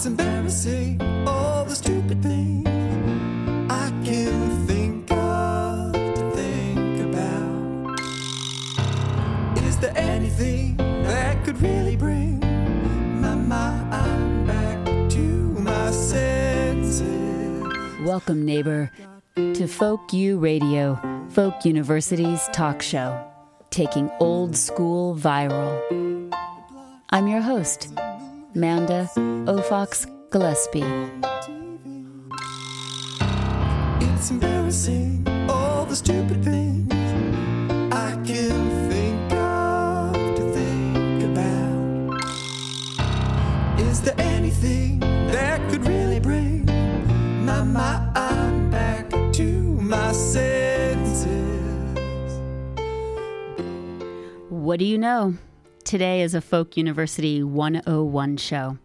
It's embarrassing, all the stupid things I can think of to think about. Is there anything that could really bring my mind back to my senses? Welcome, neighbor, to Folk U Radio, Folk University's talk show, taking old school viral. I'm your host, Manda Aufochs Gillespie. It's embarrassing, all the stupid things I can think of to think about. Is there anything that could really bring my mind back to my senses? What do you know? Today is a Folk University 101 show.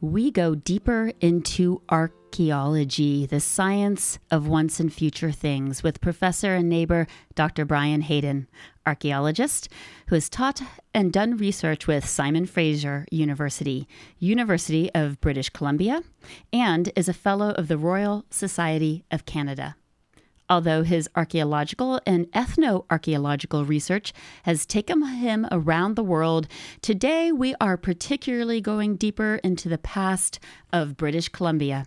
We go deeper into archaeology, the science of once and future things, with professor and neighbor Dr. Brian Hayden, archaeologist who has taught and done research with Simon Fraser University, University of British Columbia, and is a fellow of the Royal Society of Canada. Although his archaeological and ethno-archaeological research has taken him around the world, today we are particularly going deeper into the past of British Columbia.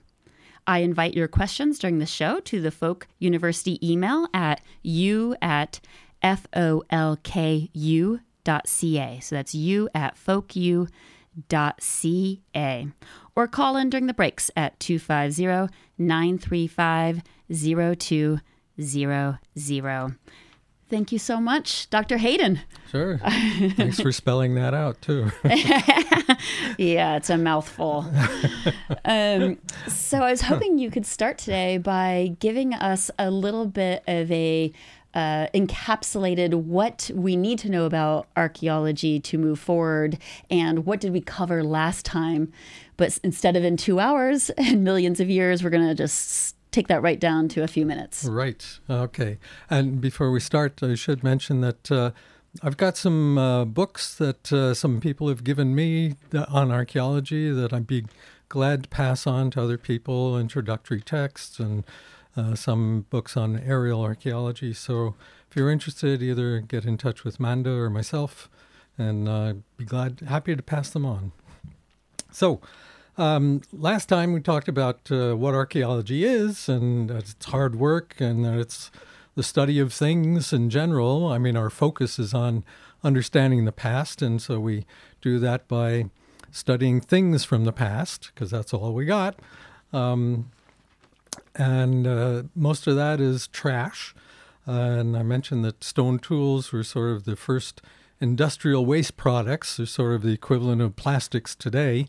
I invite your questions during the show to the Folk University email at u at folku.ca. So that's u at folku.ca. Or call in during the breaks at 250 935 0200. Thank you so much, Dr. Hayden. Sure. Thanks for spelling that out, too. yeah, it's a mouthful. um, so I was hoping you could start today by giving us a little bit of a uh, encapsulated what we need to know about archaeology to move forward and what did we cover last time. But instead of in two hours and millions of years, we're going to just take that right down to a few minutes. Right. Okay. And before we start, I should mention that uh, I've got some uh, books that uh, some people have given me on archaeology that I'd be glad to pass on to other people, introductory texts and uh, some books on aerial archaeology. So if you're interested, either get in touch with Manda or myself, and I'd uh, be glad, happy to pass them on. So, um, last time we talked about uh, what archaeology is and it's hard work and it's the study of things in general. I mean, our focus is on understanding the past, and so we do that by studying things from the past because that's all we got. Um, and uh, most of that is trash. Uh, and I mentioned that stone tools were sort of the first industrial waste products, they're sort of the equivalent of plastics today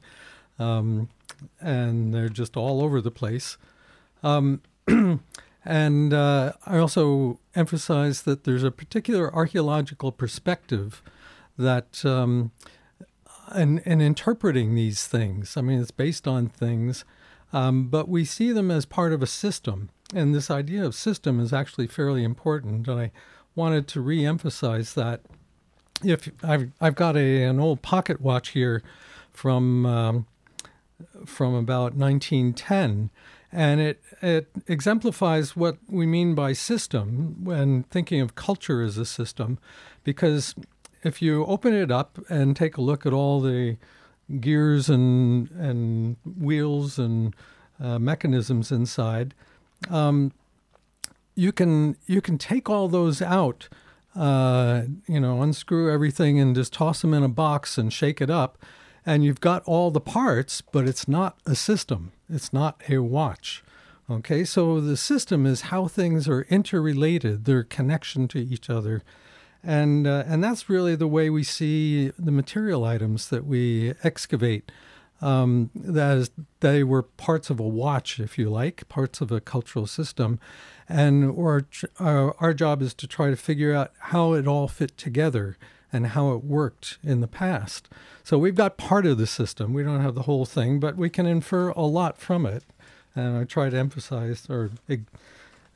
um, and they're just all over the place. Um, and uh, I also emphasize that there's a particular archaeological perspective that, um, in, in interpreting these things, I mean, it's based on things, um, but we see them as part of a system. And this idea of system is actually fairly important. And I wanted to re emphasize that. If I've, I've got a, an old pocket watch here from um, from about 1910, and it it exemplifies what we mean by system when thinking of culture as a system, because if you open it up and take a look at all the gears and and wheels and uh, mechanisms inside, um, you can you can take all those out, uh, you know, unscrew everything and just toss them in a box and shake it up, and you've got all the parts, but it's not a system. It's not a watch. Okay, so the system is how things are interrelated, their connection to each other. And, uh, and that's really the way we see the material items that we excavate. Um, that is, they were parts of a watch, if you like, parts of a cultural system. And our, our, our job is to try to figure out how it all fit together and how it worked in the past. So we've got part of the system. We don't have the whole thing, but we can infer a lot from it. And I try to emphasize or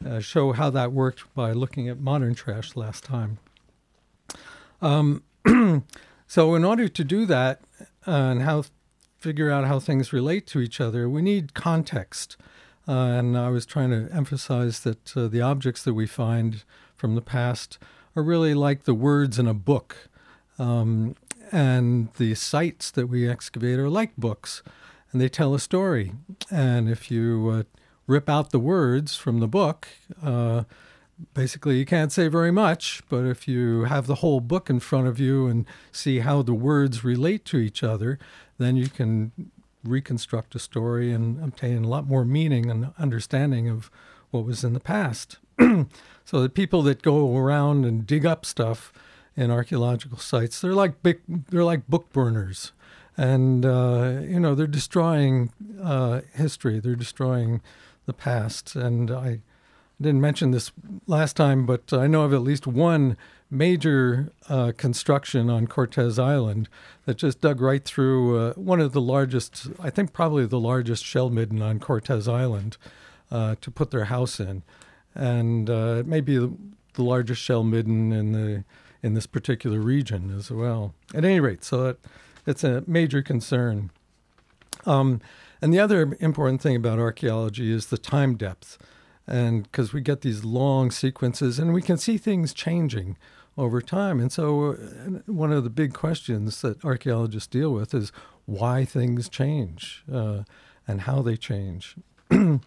uh, show how that worked by looking at modern trash last time. Um, so, in order to do that, uh, and how figure out how things relate to each other, we need context. Uh, and I was trying to emphasize that uh, the objects that we find from the past are really like the words in a book. Um, and the sites that we excavate are like books, and they tell a story. And if you uh, rip out the words from the book, uh, basically you can't say very much. But if you have the whole book in front of you and see how the words relate to each other, then you can reconstruct a story and obtain a lot more meaning and understanding of what was in the past. so the people that go around and dig up stuff in archaeological sites, they're like big, they're like book burners, and uh, you know they're destroying uh, history. They're destroying the past. And I didn't mention this last time, but I know of at least one major uh, construction on Cortes Island that just dug right through uh, one of the largest, I think probably the largest shell midden on Cortes Island uh, to put their house in. And uh, it may be the, largest shell midden in the in this particular region as well. At any rate, so that it's a major concern. Um, and the other important thing about archaeology is the time depth. And because we get these long sequences and we can see things changing over time. And so, uh, one of the big questions that archaeologists deal with is why things change uh, and how they change.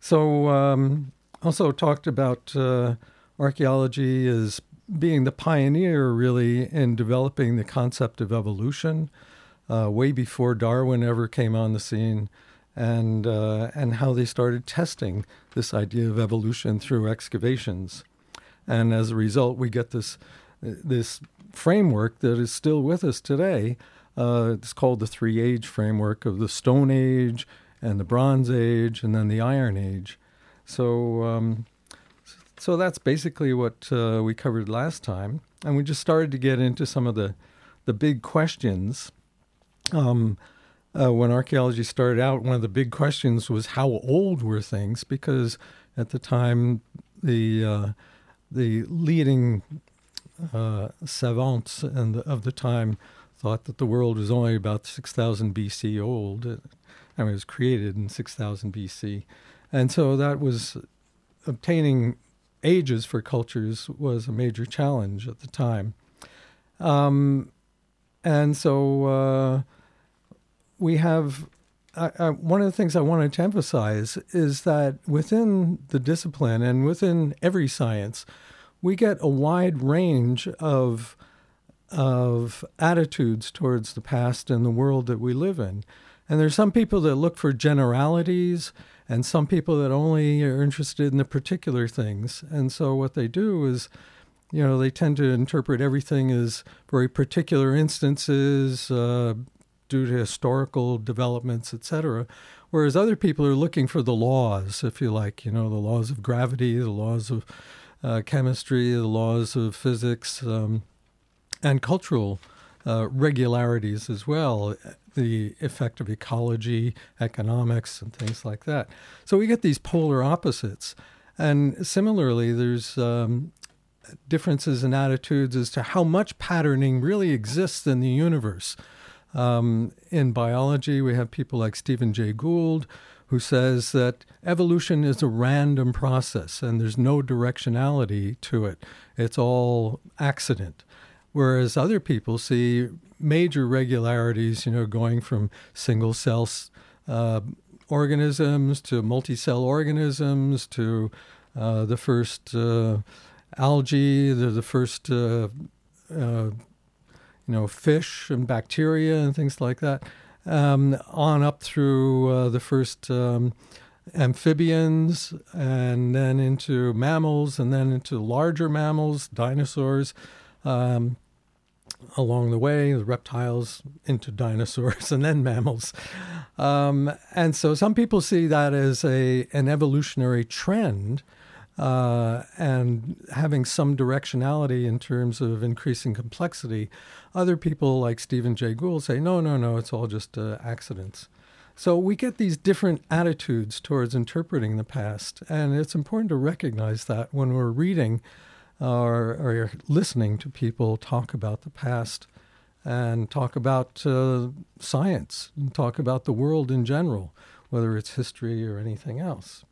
so, um, also talked about uh, archaeology as being the pioneer, really, in developing the concept of evolution uh, way before Darwin ever came on the scene, and uh, and how they started testing this idea of evolution through excavations, and as a result, we get this this framework that is still with us today. Uh, it's called the Three Age Framework of the Stone Age and the Bronze Age, and then the Iron Age. So. Um, so that's basically what uh, we covered last time, and we just started to get into some of the the big questions um, uh, when archaeology started out, one of the big questions was how old were things? Because at the time, the uh, the leading uh, savants and of the time thought that the world was only about 6,000 BC old. I mean, it was created in 6,000 BC, and so that was obtaining ages for cultures was a major challenge at the time. Um, and so uh, we have I, I, one of the things I wanted to emphasize is that within the discipline and within every science, we get a wide range of of attitudes towards the past and the world that we live in. And there's some people that look for generalities and some people that only are interested in the particular things. And so what they do is you know, they tend to interpret everything as very particular instances, uh, due to historical developments, etc. Whereas other people are looking for the laws, if you like, you know, the laws of gravity, the laws of uh, chemistry, the laws of physics, um, and cultural uh, regularities as well, the effect of ecology, economics, and things like that. So we get these polar opposites. And similarly, there's um, differences in attitudes as to how much patterning really exists in the universe. Um, in biology, we have people like Stephen Jay Gould, who says that evolution is a random process and there's no directionality to it. It's all accident. Whereas other people see major regularities, you know, going from single cell uh, organisms to multi cell organisms to uh, the first uh, algae, the, the first uh, uh, you know, fish and bacteria and things like that, um, on up through uh, the first um, amphibians, and then into mammals, and then into larger mammals, dinosaurs. Um, along the way, the reptiles into dinosaurs, and then mammals. Um, and so some people see that as a an evolutionary trend uh, and having some directionality in terms of increasing complexity. Other people, like Stephen Jay Gould, say, no, no, no, it's all just uh, accidents. So we get these different attitudes towards interpreting the past, and it's important to recognize that when we're reading or, or you're listening to people talk about the past. and talk about uh, science and talk about the world in general, whether it's history or anything else.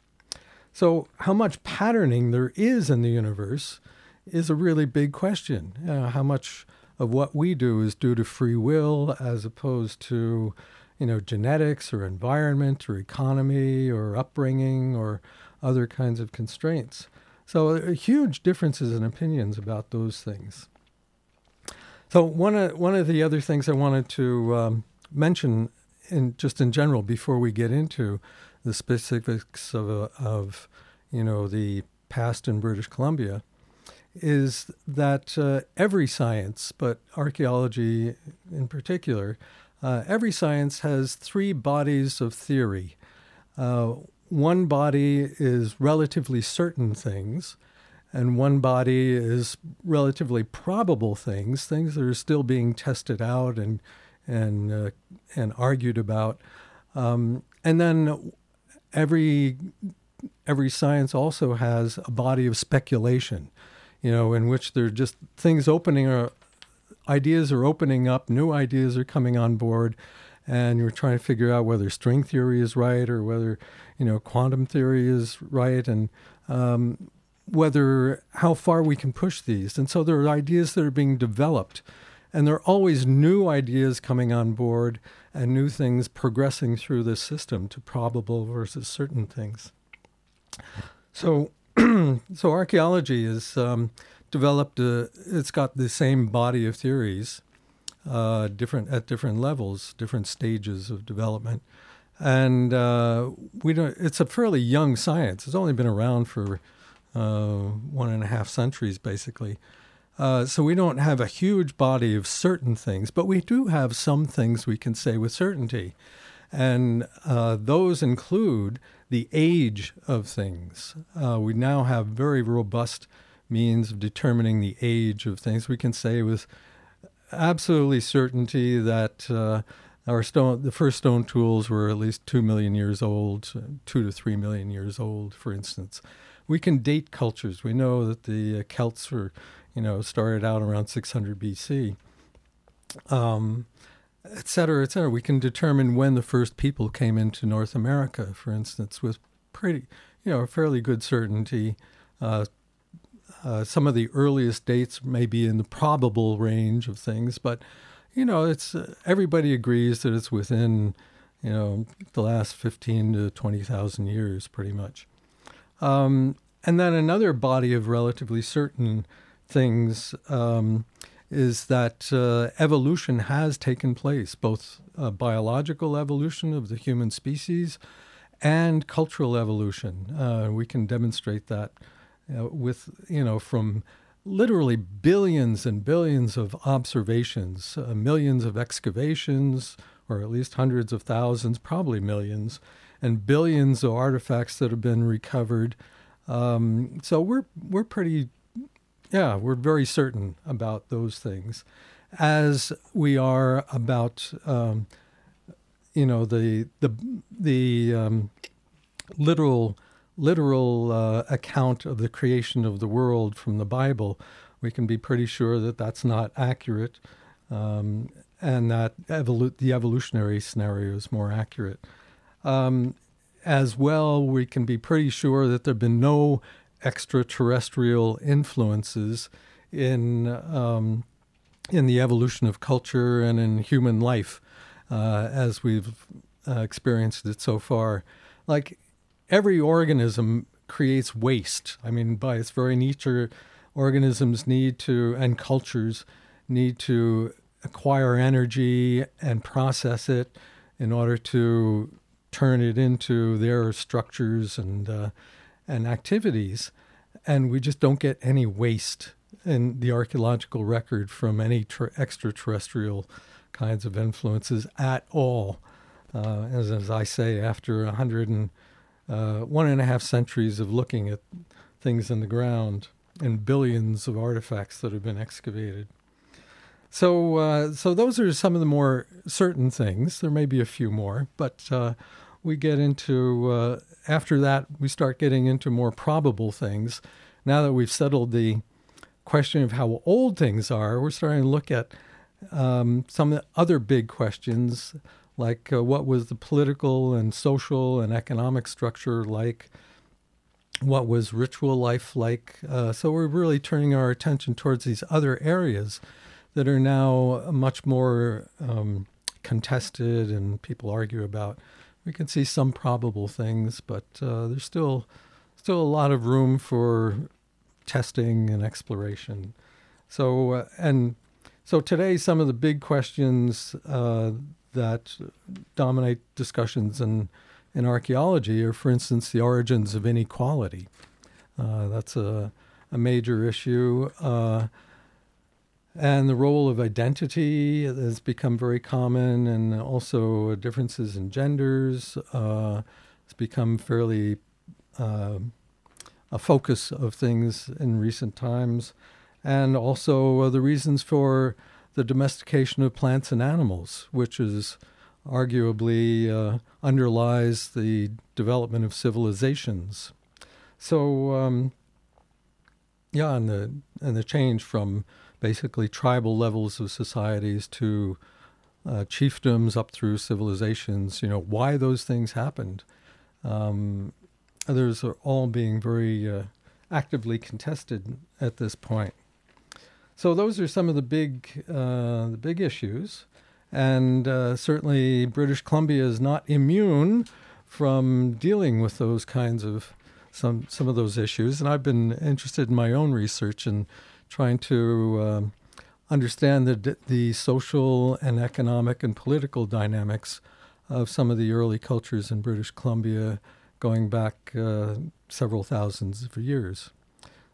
So, how much patterning there is in the universe is a really big question. Uh, how much of what we do is due to free will as opposed to, you know, genetics or environment or economy or upbringing or other kinds of constraints. So, uh, huge differences in opinions about those things. So one of one of the other things I wanted to um, mention, in just in general, before we get into the specifics of uh, of you know the past in British Columbia, is that uh, every science, but archaeology in particular, uh, every science has three bodies of theory. Uh, one body is relatively certain things and one body is relatively probable things, things that are still being tested out and and uh, and argued about. Um, and then every every science also has a body of speculation, you know, in which there are just things opening or ideas are opening up, new ideas are coming on board, and you're trying to figure out whether string theory is right or whether you know quantum theory is right, and um, whether how far we can push these. And so there are ideas that are being developed, and there are always new ideas coming on board and new things progressing through this system to probable versus certain things. So, so archaeology is um, developed. A, it's got the same body of theories, uh, different at different levels, different stages of development, and uh, we don't. It's a fairly young science. It's only been around for uh, one and a half centuries, basically. Uh, so we don't have a huge body of certain things, but we do have some things we can say with certainty. And uh, those include the age of things. Uh, we now have very robust means of determining the age of things. We can say with absolutely certainty that uh, our stone, the first stone tools were at least two million years old, two to three million years old, for instance we can date cultures. We know that the uh, Celts were, you know, started out around 600 BC, um, et cetera, et cetera. We can determine when the first people came into North America, for instance, with pretty, you know, a fairly good certainty. Uh, uh, some of the earliest dates may be in the probable range of things, but you know, it's uh, everybody agrees that it's within, you know, the last fifteen to twenty thousand years, pretty much. Um, and then another body of relatively certain things um, is that uh, evolution has taken place, both uh, biological evolution of the human species and cultural evolution. Uh, we can demonstrate that uh, with, you know, from literally billions and billions of observations, uh, millions of excavations, or at least hundreds of thousands, probably millions, and billions of artifacts that have been recovered. Um, so we're we're pretty, yeah, we're very certain about those things, as we are about, um, you know, the the the um, literal literal uh, account of the creation of the world from the Bible. We can be pretty sure that that's not accurate, um, and that evolu- the evolutionary scenario is more accurate. Um, as well, we can be pretty sure that there have been no extraterrestrial influences in um, in the evolution of culture and in human life uh, as we've uh, experienced it so far. Like every organism creates waste. I mean, by its very nature, organisms need to and cultures need to acquire energy and process it in order to turn it into their structures and uh, and activities, and we just don't get any waste in the archaeological record from any ter- extraterrestrial kinds of influences at all. Uh, as, as I say, after a hundred and uh, one and a half centuries of looking at things in the ground and billions of artifacts that have been excavated. So, uh, so those are some of the more certain things. There may be a few more, but uh, we get into uh, after that we start getting into more probable things. Now that we've settled the question of how old things are, we're starting to look at um, some other big questions, like uh, what was the political and social and economic structure like? What was ritual life like? Uh, so we're really turning our attention towards these other areas that are now much more um, contested and people argue about. We can see some probable things, but uh, there's still still a lot of room for testing and exploration. So uh, and so today, some of the big questions uh, that dominate discussions in in archaeology are, for instance, the origins of inequality. Uh, that's a, a major issue. Uh, and the role of identity has become very common, and also differences in genders. Uh, it's become fairly uh, a focus of things in recent times, and also the reasons for the domestication of plants and animals, which is arguably uh, underlies the development of civilizations. So, um, yeah, and the and the change from basically tribal levels of societies to uh, chiefdoms up through civilizations. You know why those things happened. Um, others are all being very uh, actively contested at this point. So those are some of the big uh, the big issues, and uh, certainly British Columbia is not immune from dealing with those kinds of some some of those issues. And I've been interested in my own research and trying to um, understand the, the social and economic and political dynamics of some of the early cultures in British Columbia going back uh, several thousands of years.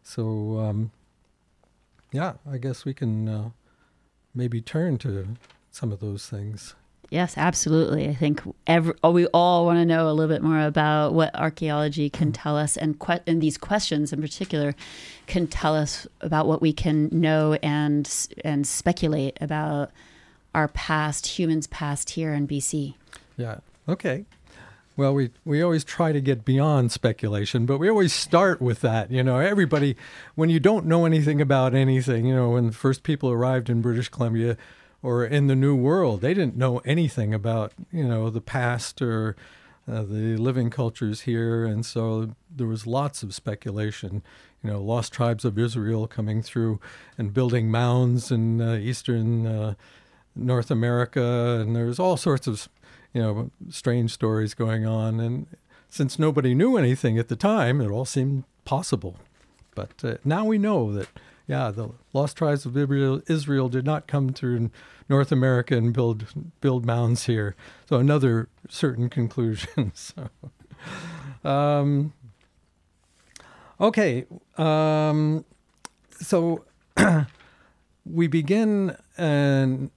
So, um, yeah, I guess we can uh, maybe turn to some of those things. Yes, absolutely. I think every, oh, we all want to know a little bit more about what archaeology can mm. tell us, and, que- and these questions in particular can tell us about what we can know and and speculate about our past, humans' past here in BC. Yeah. Okay. Well, we we always try to get beyond speculation, but we always start with that. You know, everybody, when you don't know anything about anything, you know, when the first people arrived in British Columbia or in the New World. They didn't know anything about you know the past or uh, the living cultures here, and so there was lots of speculation. You know, lost tribes of Israel coming through and building mounds in uh, eastern uh, North America, and there's all sorts of you know strange stories going on. And since nobody knew anything at the time, it all seemed possible. But uh, now we know that yeah, the lost tribes of Israel, did not come to North America and build build mounds here. So another certain conclusion. so, um, okay, um, so we begin in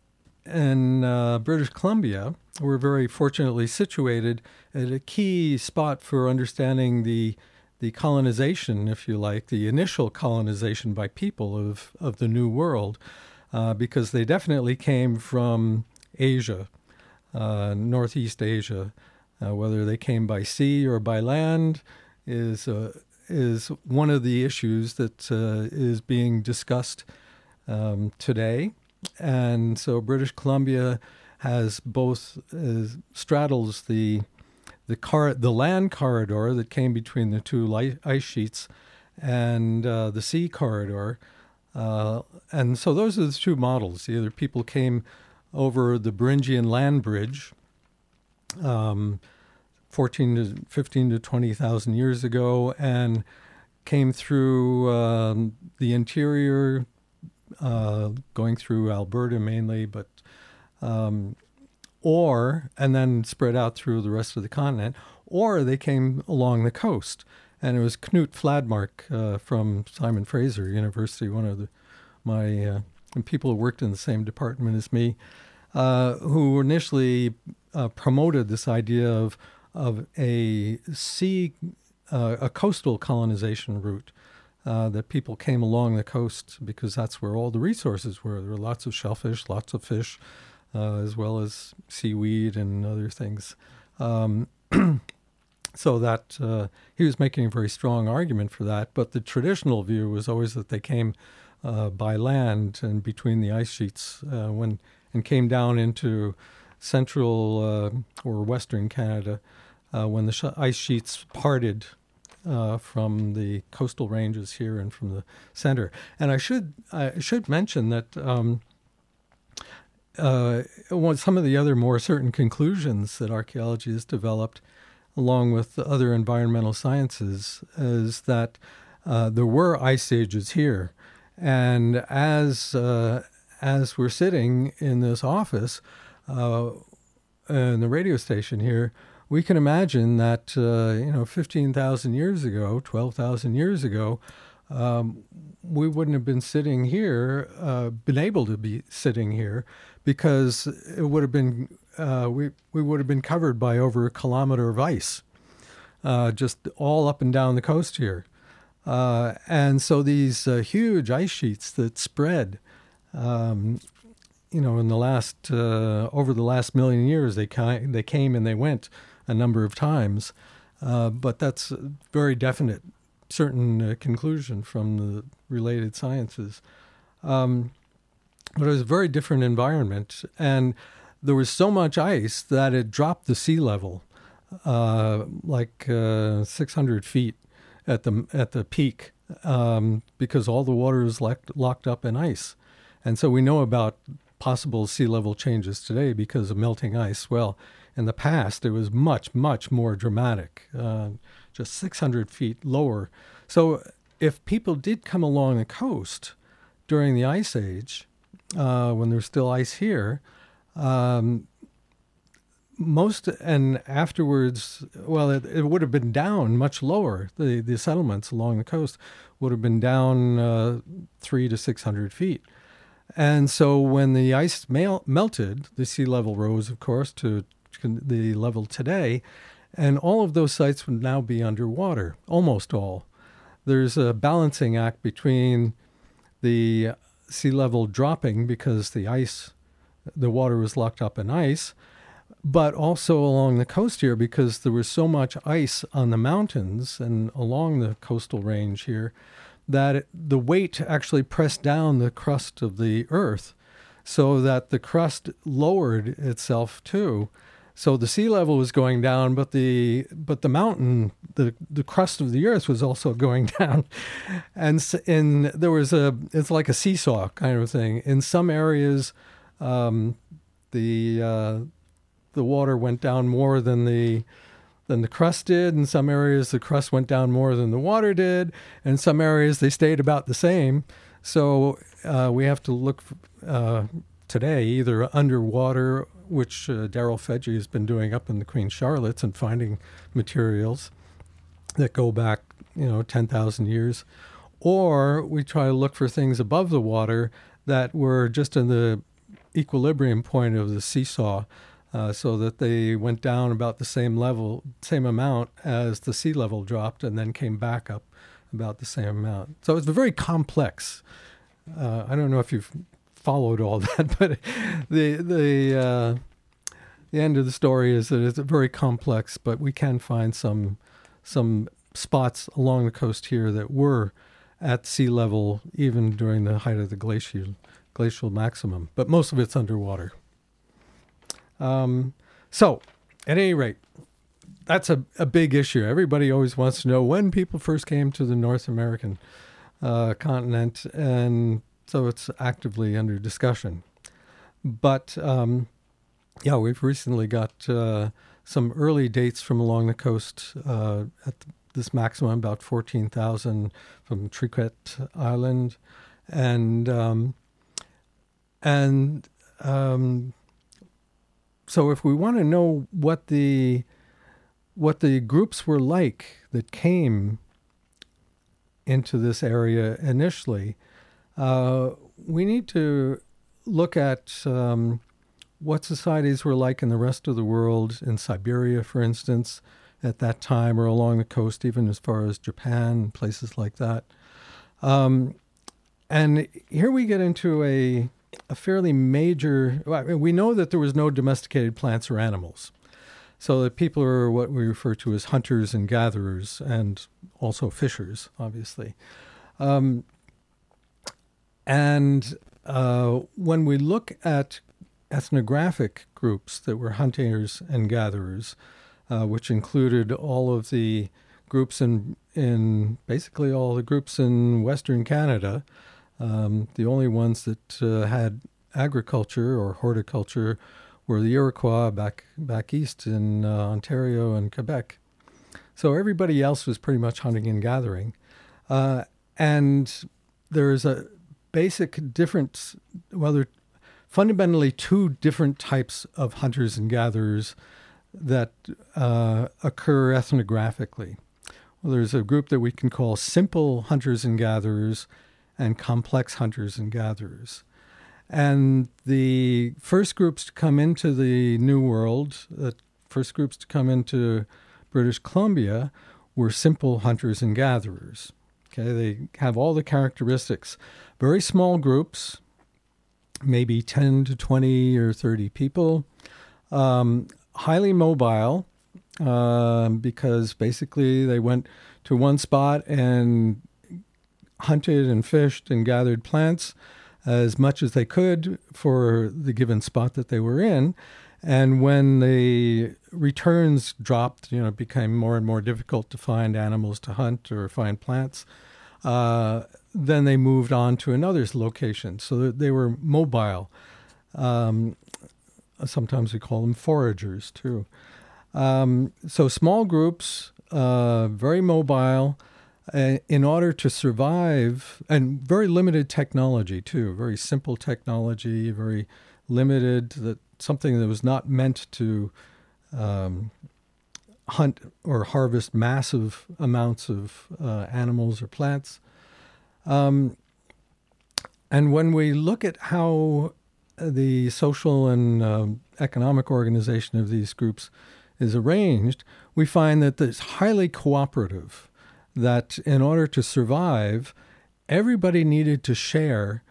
in uh, British Columbia. We're very fortunately situated at a key spot for understanding the the colonization, if you like, the initial colonization by people of, of the New World, uh, because they definitely came from Asia, uh, Northeast Asia. Uh, whether they came by sea or by land is uh, is one of the issues that uh, is being discussed um, today, and so British Columbia has both uh, straddles the the car the land corridor that came between the two light, ice sheets and uh, the sea corridor. Uh, and so those are the two models. Either people came over the Beringian land bridge, um, 14 to 15 to 20,000 years ago, and came through um, the interior, uh, going through Alberta mainly, but um, or and then spread out through the rest of the continent, or they came along the coast. And it was Knut Fladmark uh, from Simon Fraser University, one of the, my uh, people who worked in the same department as me, uh, who initially uh, promoted this idea of of a sea, a coastal colonization route. Uh, that people came along the coast because that's where all the resources were. There were lots of shellfish, lots of fish, uh, as well as seaweed and other things. Um, so that uh, he was making a very strong argument for that. But the traditional view was always that they came uh, by land and between the ice sheets uh, when and came down into central or western Canada when the sh- ice sheets parted uh, from the coastal ranges here and from the center. And I should I should mention that um, uh, some of the other more certain conclusions that archaeology has developed, along with other environmental sciences, is that uh, there were ice ages here, and as uh, as we're sitting in this office uh, in the radio station here, we can imagine that uh, you know 15,000 years ago, 12,000 years ago, um, we wouldn't have been sitting here, uh, been able to be sitting here, because it would have been uh, we we would have been covered by over a kilometer of ice, uh, just all up and down the coast here, uh, and so these uh, huge ice sheets that spread. Um, you know, in the last over the last million years, they ca- they came and they went a number of times, uh, but that's a very definite, certain uh, conclusion from the related sciences. Um, but it was a very different environment, and there was so much ice that it dropped the sea level, uh, like uh, 600 feet at the at the peak, um, because all the water is locked locked up in ice, and so we know about possible sea level changes today because of melting ice. Well, in the past, it was much, much more dramatic, uh, just 600 feet lower. So, if people did come along the coast during the Ice Age, uh, when there's still ice here, um, most and afterwards, well, it, it, would have been down much lower. The the settlements along the coast would have been down uh, three to six hundred feet. And so when the ice mel- melted, the sea level rose, of course, to the level today, and all of those sites would now be underwater, almost all. There's a balancing act between the sea level dropping because the ice, the water was locked up in ice, but also along the coast here because there was so much ice on the mountains and along the coastal range here that it, the weight actually pressed down the crust of the earth so that the crust lowered itself too so the sea level was going down, but the but the mountain, the the crust of the earth was also going down, and in there was a it's like a seesaw kind of thing. In some areas, um, the uh, the water went down more than the than the crust did. In some areas, the crust went down more than the water did. In some areas, they stayed about the same. So uh, we have to look uh, today either underwater which uh, Daryl Fedje has been doing up in the Queen Charlottes and finding materials that go back, you know, 10,000 years. Or we try to look for things above the water that were just in the equilibrium point of the seesaw, uh, so that they went down about the same level, same amount as the sea level dropped, and then came back up about the same amount. So it's very complex. Uh, I don't know if you've followed all that, but the the uh, the end of the story is that it's very complex, but we can find some some spots along the coast here that were at sea level even during the height of the glacial glacial maximum, but most of it's underwater. Um, so, at any rate, that's a, a big issue. Everybody always wants to know when people first came to the North American uh, continent, and so it's actively under discussion. But um, yeah, we've recently got uh, some early dates from along the coast uh, at this maximum, about 14,000 from Triquet Island. And, um, and um, so if we want to know what the, what the groups were like that came into this area initially, uh, we need to look at um, what societies were like in the rest of the world, in Siberia, for instance, at that time, or along the coast, even as far as Japan, places like that. Um, and here we get into a, a fairly major. We know that there was no domesticated plants or animals. So that people are what we refer to as hunters and gatherers, and also fishers, obviously. Um, And uh, when we look at ethnographic groups that were hunters and gatherers, uh, which included all of the groups in in basically all the groups in Western Canada. Um, the only ones that uh, had agriculture or horticulture were the Iroquois back back east in uh, Ontario and Quebec. So everybody else was pretty much hunting and gathering, uh, and there's a basic difference. Well, there are fundamentally two different types of hunters and gatherers that uh, occur ethnographically. Well, there's a group that we can call simple hunters and gatherers and complex hunters and gatherers. And the first groups to come into the New World, the first groups to come into British Columbia, were simple hunters and gatherers. Okay, they have all the characteristics. Very small groups, maybe 10 to 20 or 30 people, um, highly mobile, uh, because basically they went to one spot and hunted and fished and gathered plants as much as they could for the given spot that they were in. And when the returns dropped, you know, it became more and more difficult to find animals to hunt or find plants. Uh, then they moved on to another location. So they were mobile. Um, sometimes we call them foragers too. Um, so small groups, uh, very mobile, uh, in order to survive, and very limited technology too. Very simple technology, very limited. That something that was not meant to um, hunt or harvest massive amounts of uh, animals or plants. Um, and when we look at how the social and uh, economic organization of these groups is arranged, we find that it's highly cooperative, that in order to survive, everybody needed to share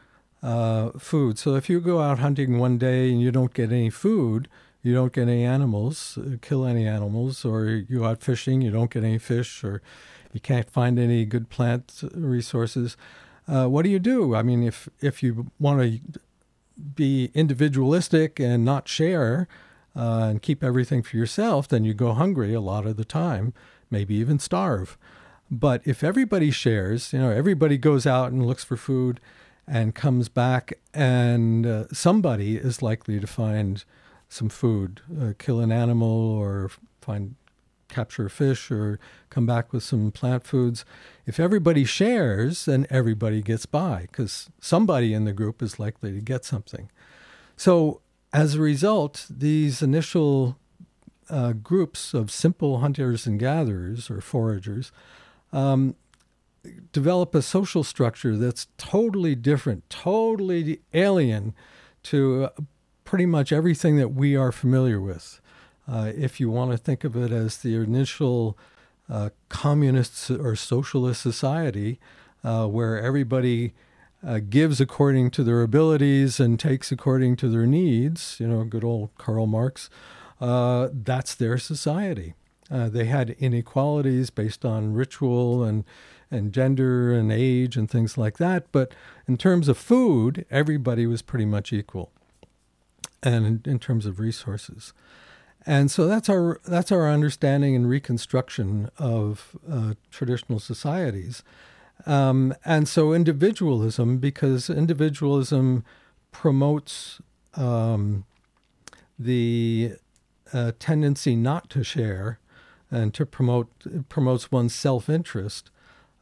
uh, food. So if you go out hunting one day and you don't get any food, you don't get any animals, uh, kill any animals, or you go out fishing, you don't get any fish, or you can't find any good plant resources. Uh, what do you do? I mean, if if you want to be individualistic and not share, uh, and keep everything for yourself, then you go hungry a lot of the time, maybe even starve. But if everybody shares, you know, everybody goes out and looks for food and comes back, and uh, somebody is likely to find some food, uh, kill an animal or find capture a fish or come back with some plant foods. If everybody shares, then everybody gets by because somebody in the group is likely to get something. So as a result, these initial uh, groups of simple hunters and gatherers or foragers um, develop a social structure that's totally different, totally alien to uh, pretty much everything that we are familiar with. Uh, if you want to think of it as the initial uh, communist or socialist society, uh, where everybody uh, gives according to their abilities and takes according to their needs, you know, good old Karl Marx, uh, that's their society. They had inequalities based on ritual and, and gender and age and things like that. But in terms of food, everybody was pretty much equal. And in, in terms of resources. And so that's our that's our understanding and reconstruction of uh, traditional societies. Um, and so individualism, because individualism promotes um, the uh, tendency not to share and to promote promotes one's self-interest.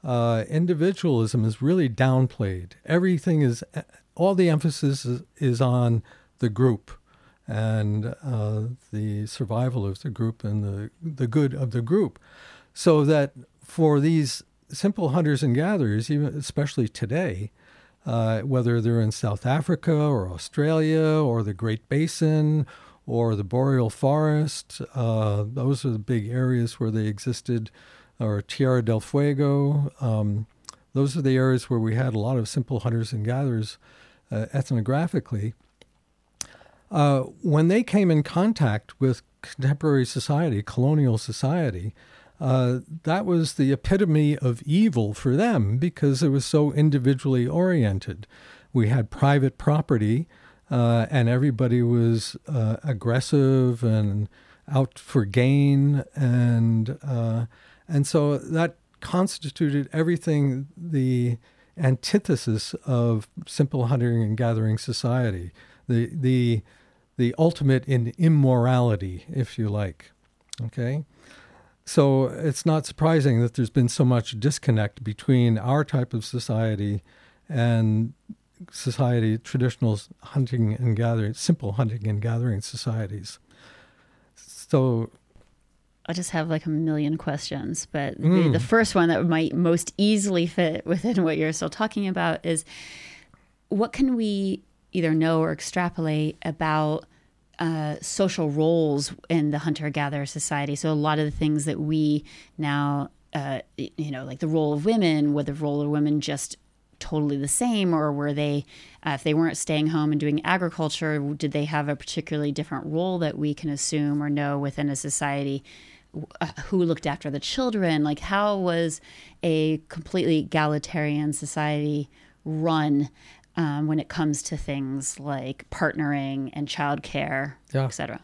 Uh, individualism is really downplayed. Everything is all the emphasis is, is on the group and uh, the survival of the group and the the good of the group, so that for these simple hunters and gatherers, even especially today, uh, whether they're in South Africa or Australia or the Great Basin or the boreal forest, uh, those are the big areas where they existed, or Tierra del Fuego. Um, those are the areas where we had a lot of simple hunters and gatherers uh, ethnographically. Uh, when they came in contact with contemporary society, colonial society, uh, that was the epitome of evil for them because it was so individually oriented. we had private property, uh, and everybody was uh, aggressive and out for gain, and uh, and so that constituted everything the antithesis of simple hunting and gathering society, the the the ultimate in immorality, if you like. Okay. So it's not surprising that there's been so much disconnect between our type of society and society, traditional hunting and gathering, simple hunting and gathering societies. So I just have like a million questions, but Mm. the, the first one that might most easily fit within what you're still talking about is what can we either know or extrapolate about uh, social roles in the hunter gatherer society? So, a lot of the things that we now, uh, you know, like the role of women, were the role of women just totally the same, or were they, uh, if they weren't staying home and doing agriculture, did they have a particularly different role that we can assume or know within a society? Uh, who looked after the children like how was a completely egalitarian society run um, when it comes to things like partnering and childcare Yeah. etc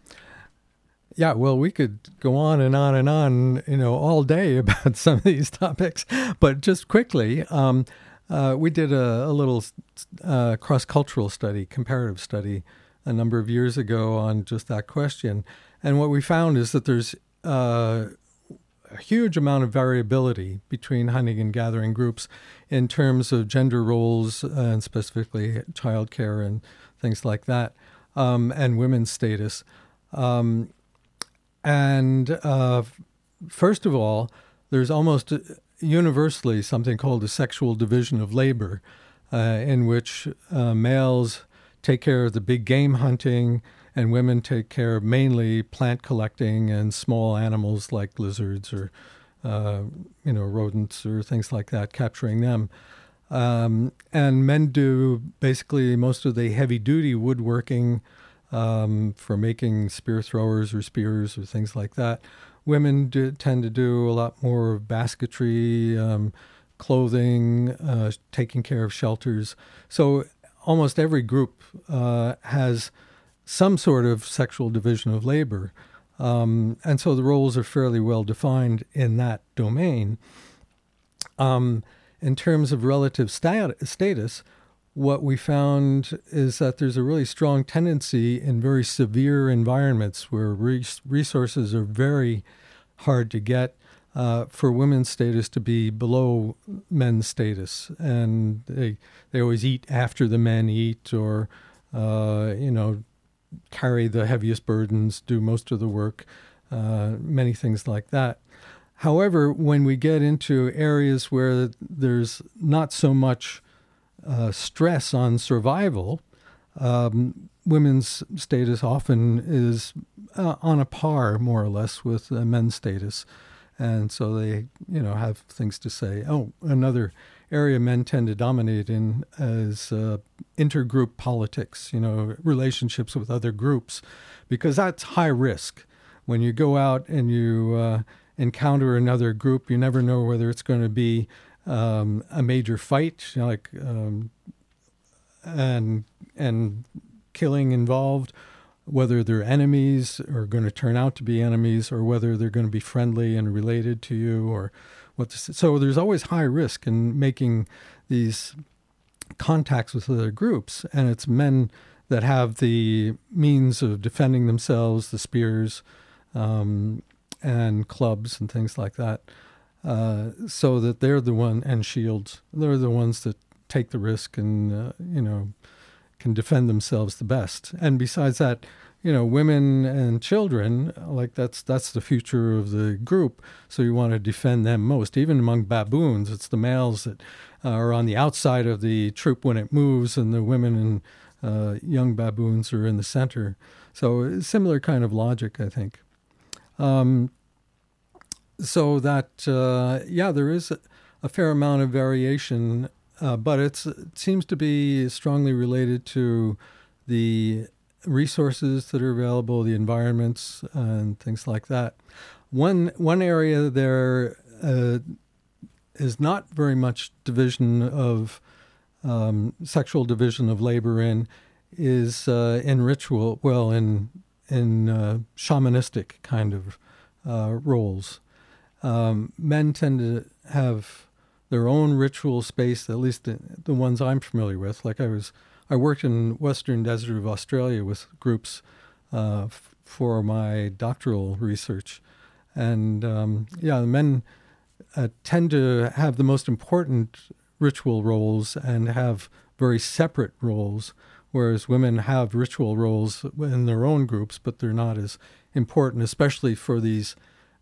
Yeah, well, we could go on and on and on, you know, all day about some of these topics. But just quickly, um, uh, we did a, a little uh, cross cultural study, comparative study, a number of years ago on just that question. And what we found is that there's uh, a huge amount of variability between hunting and gathering groups in terms of gender roles and specifically childcare and things like that, um, and women's status. Um, and uh, first of all, there's almost universally something called a sexual division of labor, uh, in which uh, males take care of the big game hunting and women take care of mainly plant collecting and small animals like lizards or uh, you know rodents or things like that, capturing them. Um, and men do basically most of the heavy duty woodworking um, for making spear throwers or spears or things like that. Women do, tend to do a lot more basketry, um, clothing, uh, taking care of shelters. So almost every group uh, has some sort of sexual division of labor. Um, and so the roles are fairly well defined in that domain. Um, in terms of relative stat- status, what we found is that there's a really strong tendency in very severe environments where res- resources are very hard to get uh, for women's status to be below men's status, and they they always eat after the men eat, or uh, you know, carry the heaviest burdens, do most of the work, uh, many things like that. However, when we get into areas where there's not so much uh, stress on survival, um, women's status often is uh, on a par, more or less, with uh, men's status, and so they, you know, have things to say. Oh, another area men tend to dominate in is uh, intergroup politics. You know, relationships with other groups, because that's high risk. When you go out and you uh, encounter another group, you never know whether it's going to be um, a major fight, you know, like um, and and killing involved, whether they're enemies or going to turn out to be enemies, or whether they're going to be friendly and related to you, or what. To, so there's always high risk in making these contacts with other groups, and it's men that have the means of defending themselves, the spears, um, and clubs and things like that. Uh, so that they're the one and shields. They're the ones that take the risk and uh, you know can defend themselves the best. And besides that, you know, women and children like that's that's the future of the group. So you want to defend them most. Even among baboons, it's the males that are on the outside of the troop when it moves, and the women and uh, young baboons are in the center. So similar kind of logic, I think. Um, so that uh, yeah, there is a, a, fair amount of variation, uh, but it seems to be strongly related to the resources that are available, the environments, and things like that. One one area there uh, is not very much division of um, sexual division of labor in is uh, in ritual, well, in in uh, shamanistic kind of uh, roles. Um, men tend to have their own ritual space, at least the, the, ones I'm familiar with. Like I was, I worked in Western Desert of Australia with groups uh, f- for my doctoral research, and um, yeah, the men uh, tend to have the most important ritual roles and have very separate roles, whereas women have ritual roles in their own groups, but they're not as important, especially for these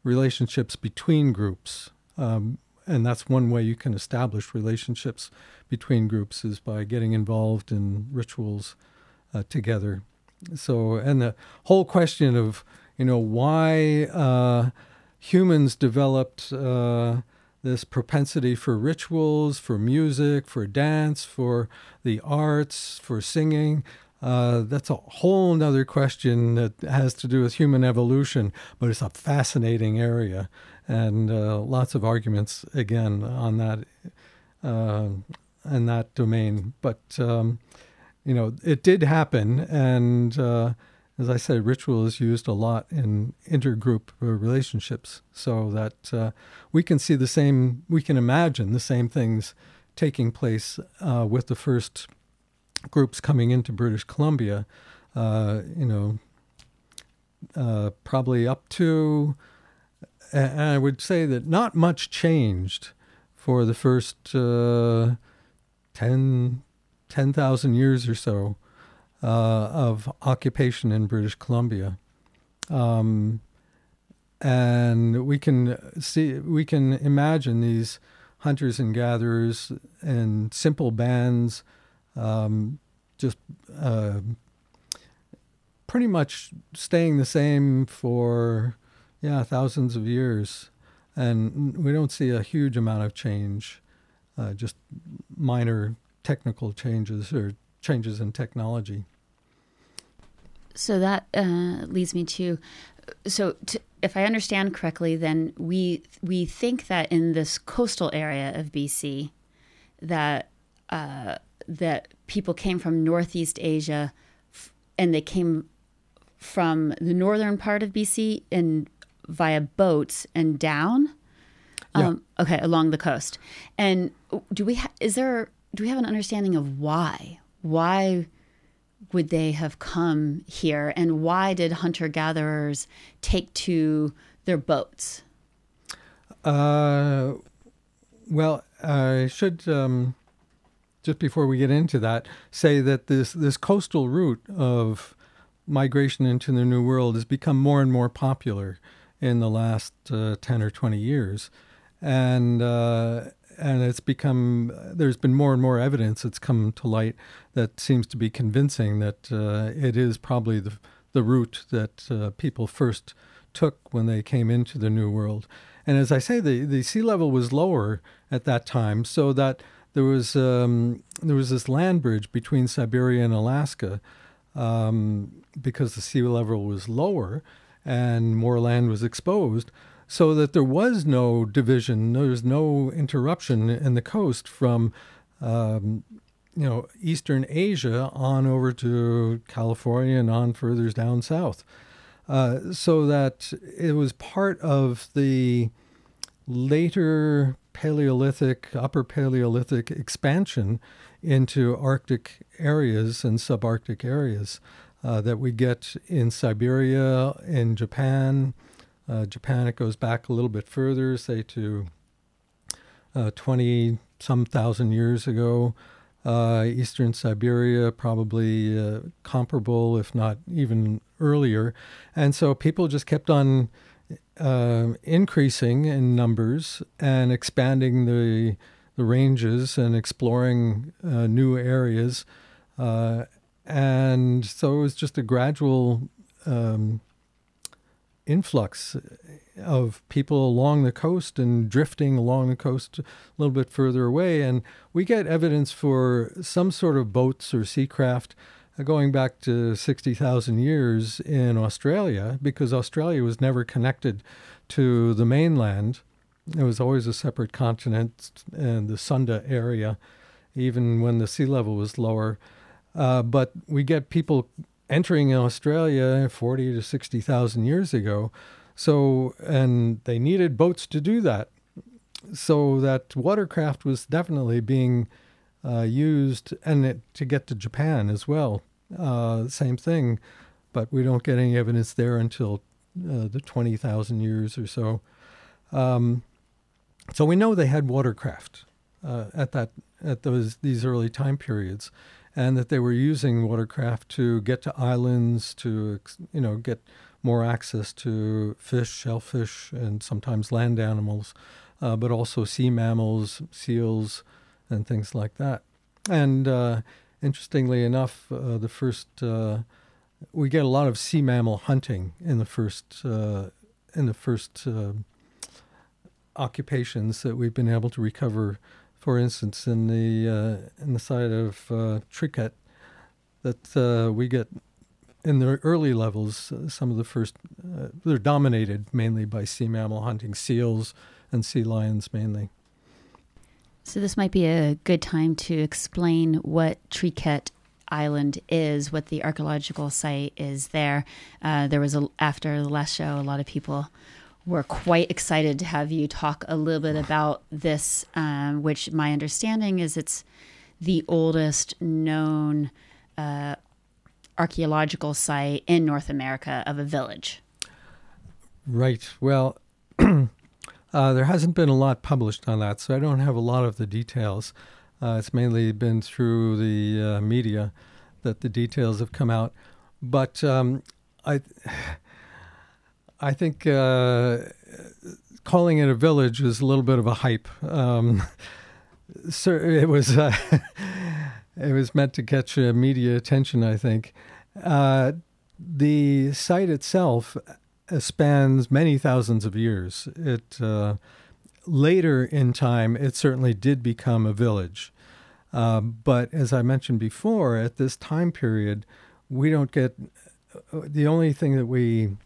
relationships between groups. Um, and that's one way you can establish relationships between groups is by getting involved in rituals uh, together. So, and the whole question of, you know, why uh, humans developed uh, this propensity for rituals, for music, for dance, for the arts, for singing. Uh, that's a whole other question that has to do with human evolution, but it's a fascinating area, and uh, lots of arguments again on that uh, in that domain. But um, you know, it did happen, and uh, as I said, ritual is used a lot in intergroup relationships, so that uh, we can see the same, we can imagine the same things taking place uh, with the first groups coming into British Columbia. Uh, you know, uh, probably up to, and I would say that not much changed for the first uh, 10, 10,000 years or so uh, of occupation in British Columbia. Um, and we can see, we can imagine these hunters and gatherers and simple bands, um, just uh, pretty much staying the same for yeah thousands of years, and we don't see a huge amount of change, uh, just minor technical changes or changes in technology. So that uh, leads me to so to, if I understand correctly, then we we think that in this coastal area of BC, that uh, that people came from Northeast Asia, f- and they came from the northern part of BC and via boats and down. Um, yeah. Okay, along the coast. And do we ha- is there do we have an understanding of why why would they have come here and why did hunter gatherers take to their boats? Uh, well, I should um, just before we get into that say that this this coastal route of migration into the New World has become more and more popular in the last uh, ten or twenty years, and uh, and it's become there's been more and more evidence that's come to light that seems to be convincing that uh, it is probably the the route that uh, people first took when they came into the New World. And as I say, the, the sea level was lower at that time, so that there was um, there was this land bridge between Siberia and Alaska um, because the sea level was lower and more land was exposed so that there was no division, there was no interruption in the coast from, um, you know, Eastern Asia on over to California and on further down south. Uh, so that it was part of the later Paleolithic, Upper Paleolithic expansion into Arctic areas and subarctic areas uh, that we get in Siberia, in Japan, uh, Japan, it goes back a little bit further, say to uh, 20 some thousand years ago. Uh, Eastern Siberia, probably uh, comparable, if not even earlier. And so people just kept on increasing in numbers and expanding the, the ranges and exploring uh, new areas. And so it was just a gradual um, influx of people along the coast and drifting along the coast a little bit further away. And we get evidence for some sort of boats or sea craft going back to 60,000 years in Australia because Australia was never connected to the mainland. It was always a separate continent and the Sunda area. even when the sea level was lower. Uh, but we get people entering Australia 40 to 60,000 years ago. So, and they needed boats to do that. So that watercraft was definitely being uh, used, and it, to get to Japan as well. Uh, same thing, but we don't get any evidence there until uh, the 20,000 years or so. Um, so we know they had watercraft uh, at that at those these early time periods, and that they were using watercraft to get to islands, to you know get more access to fish, shellfish, and sometimes land animals, uh, but also sea mammals, seals, and things like that. And uh, interestingly enough, uh, the first uh, we get a lot of sea mammal hunting in the first uh, in the first uh, occupations that we've been able to recover. For instance, in the uh, in the side of uh, Triquet, that uh, we get in the early levels, uh, some of the first they're dominated mainly by sea mammal hunting, seals and sea lions mainly. So this might be a good time to explain what Triquet Island is, what the archaeological site is there. Uh, there was a after the last show, a lot of people were quite excited to have you talk a little bit about this, um, which my understanding is it's the oldest known uh, archaeological site in North America of a village. Right. Well. Uh, there hasn't been a lot published on that, so I don't have a lot of the details. Uh, it's mainly been through the uh, media that the details have come out. But um, I, I think uh, calling it a village is a little bit of a hype. Um, it was uh, it was meant to catch uh, media attention. I think the site itself spans many thousands of years. It later in time, it certainly did become a village. Uh, but as I mentioned before, at this time period, we don't get the only thing that we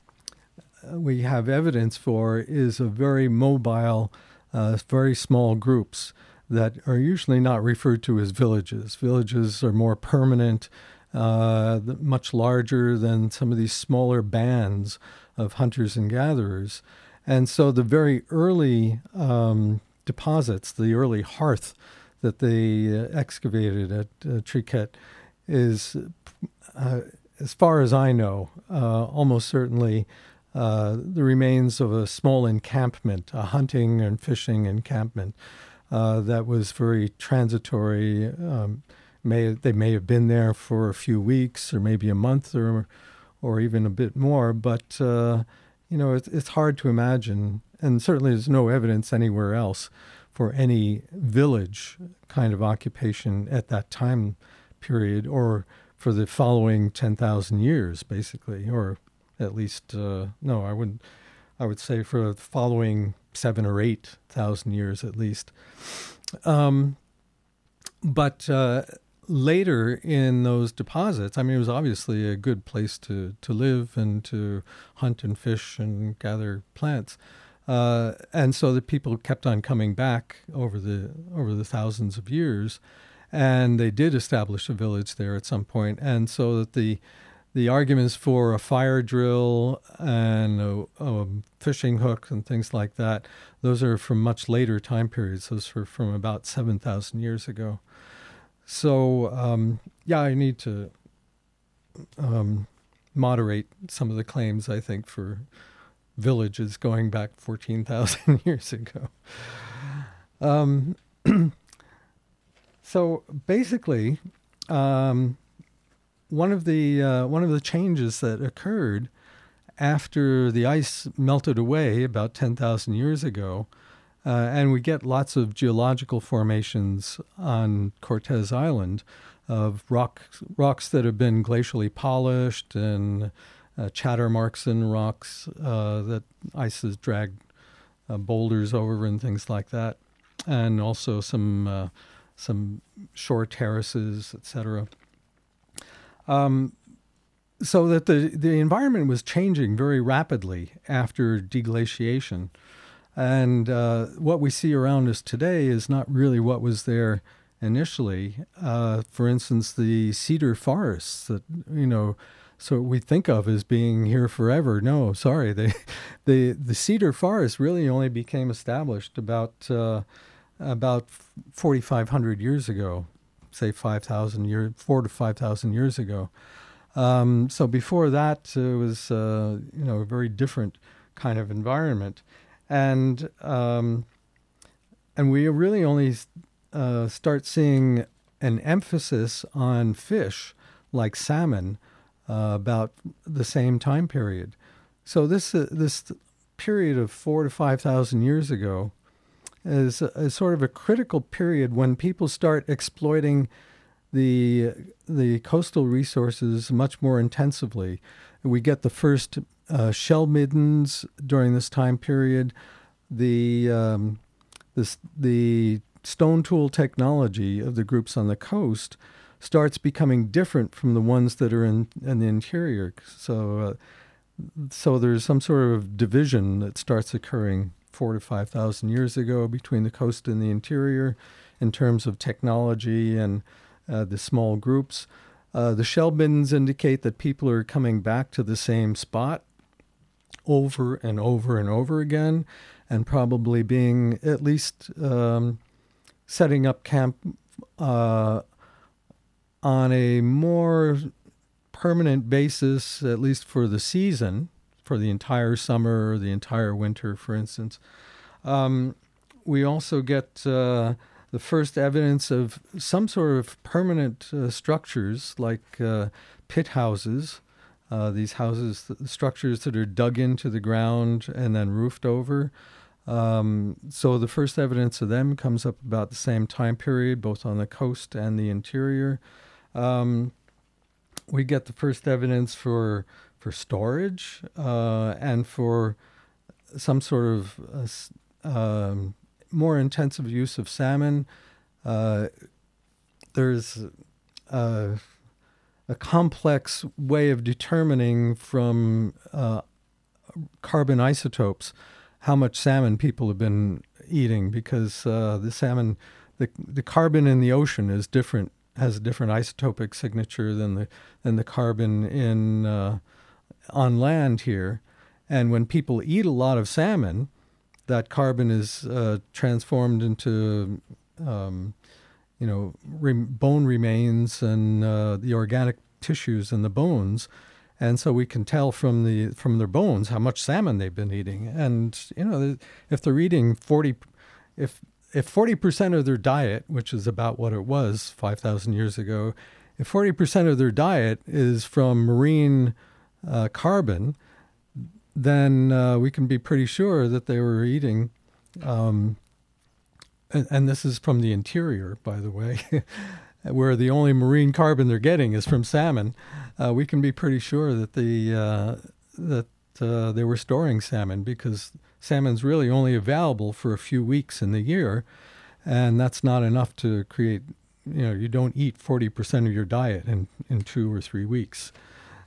we have evidence for is a very mobile, uh, very small groups that are usually not referred to as villages. Villages are more permanent, uh, much larger than some of these smaller bands of hunters and gatherers. And so the very early um, deposits, the early hearth that they uh, excavated at uh, Triquet is, uh, as far as I know, uh, almost certainly uh, the remains of a small encampment, a hunting and fishing encampment uh, that was very transitory. Um, may they may have been there for a few weeks or maybe a month or or even a bit more, but you know, it's, it's hard to imagine, and certainly there's no evidence anywhere else for any village kind of occupation at that time period or for the following 10,000 years, basically, or at least, uh, no, I wouldn't. I would say for the following seven or 8,000 years at least. Um, but uh, later in those deposits, I mean, it was obviously a good place to, to live and to hunt and fish and gather plants. Uh, and so the people kept on coming back over the over the thousands of years, and they did establish a village there at some point. And so that the the arguments for a fire drill and a, a fishing hook and things like that, those are from much later time periods. Those are from about seven thousand years ago. So um, yeah, I need to um, moderate some of the claims. I think for villages going back fourteen thousand years ago. Um, so basically, um, one of the uh, one of the changes that occurred after the ice melted away about ten thousand years ago uh, and we get lots of geological formations on Cortes Island of rock, rocks that have been glacially polished and uh, chatter marks in rocks uh, that ice has dragged uh, boulders over and things like that, and also some uh, some shore terraces, etc. Um, so that the the environment was changing very rapidly after deglaciation. And uh, what we see around us today is not really what was there initially. Uh, for instance, the cedar forests that you know, so we think of as being here forever. No, sorry, they, the the cedar forest really only became established about uh, about 4,500 years ago, say 5,000 years, four to 5,000 years ago. Um, so before that, it was uh, you know a very different kind of environment, and um, and we really only uh, start seeing an emphasis on fish like salmon uh, about the same time period. So this uh, this period of four to five thousand years ago is, is sort of a critical period when people start exploiting the the coastal resources much more intensively. We get the first uh, shell middens during this time period. The um, the stone tool technology of the groups on the coast starts becoming different from the ones that are in, in the interior. So, uh, so there's some sort of division that starts occurring four to five thousand years ago between the coast and the interior, in terms of technology and uh, the small groups. Uh, the shell middens indicate that people are coming back to the same spot over and over and over again, and probably being at least um, setting up camp uh, on a more permanent basis, at least for the season, for the entire summer or the entire winter, for instance. Um, we also get uh, the first evidence of some sort of permanent uh, structures like uh, pit houses. Uh, these houses, structures that are dug into the ground and then roofed over. Um, so the first evidence of them comes up about the same time period, both on the coast and the interior. Um, we get the first evidence for for storage uh, and for some sort of uh, um, more intensive use of salmon. Uh, there's a, a, complex way of determining from uh, carbon isotopes how much salmon people have been eating because uh, the salmon, the, the carbon in the ocean is different, has a different isotopic signature than the, than the carbon in, uh, on land here. And when people eat a lot of salmon, that carbon is uh, transformed into, um, you know, re- bone remains and uh, the organic tissues in the bones and so we can tell from the from their bones how much salmon they've been eating. And you know, if they're eating forty, if if forty percent of their diet, which is about what it was five thousand years ago, if forty percent of their diet is from marine uh, carbon, then uh, we can be pretty sure that they were eating. Um, and, and this is from the interior, by the way. where the only marine carbon they're getting is from salmon, uh, we can be pretty sure that the uh, that uh, they were storing salmon because salmon's really only available for a few weeks in the year, and that's not enough to create. You know, you don't eat forty percent of your diet in in two or three weeks,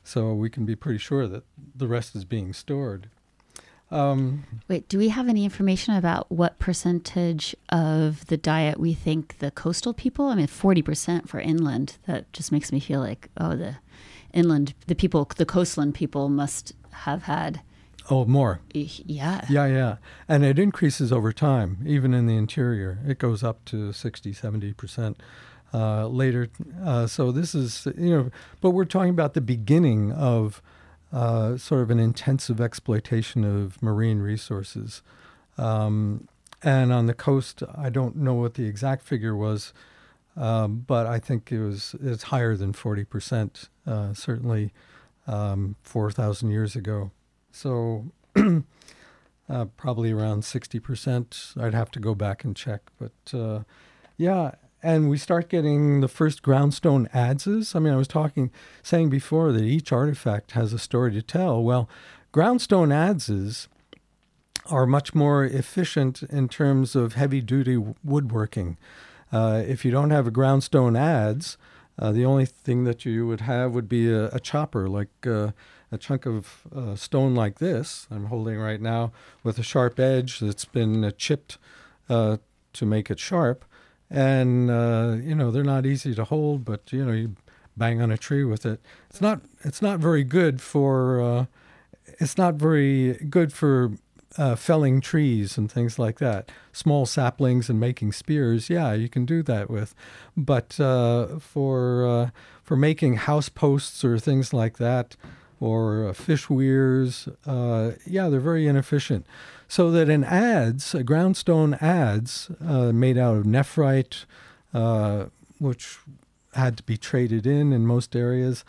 so we can be pretty sure that the rest is being stored. Um, Wait, do we have any information about what percentage of the diet we think the coastal people? I mean, 40% for inland. That just makes me feel like, oh, the inland, the people, the coastland people must have had. Oh, more. Yeah. Yeah, yeah. And it increases over time, even in the interior. It goes up to 60, 70% uh, later. Uh, so this is, you know, but we're talking about the beginning of uh, sort of an intensive exploitation of marine resources. Um, and on the coast, I don't know what the exact figure was, um, but I think it was it's higher than forty percent, uh, certainly um, four thousand years ago. So uh, probably around sixty percent. I'd have to go back and check, but uh, yeah, and we start getting the first groundstone adzes. I mean, I was talking, saying before that each artifact has a story to tell. Well, groundstone adzes are much more efficient in terms of heavy duty woodworking. Uh, if you don't have a groundstone adze, uh, the only thing that you would have would be a, a chopper, like uh, a chunk of uh, stone like this I'm holding right now, with a sharp edge that's been uh, chipped uh, to make it sharp and uh, you know they're not easy to hold, but you know you bang on a tree with it. It's not it's not very good for uh, it's not very good for uh, felling trees and things like that. Small saplings and making spears, yeah, you can do that with, but uh, for uh, for making house posts or things like that, or uh, fish weirs, uh, yeah, they're very inefficient. So that in adze, a groundstone adze uh, made out of nephrite, which had to be traded in in most areas,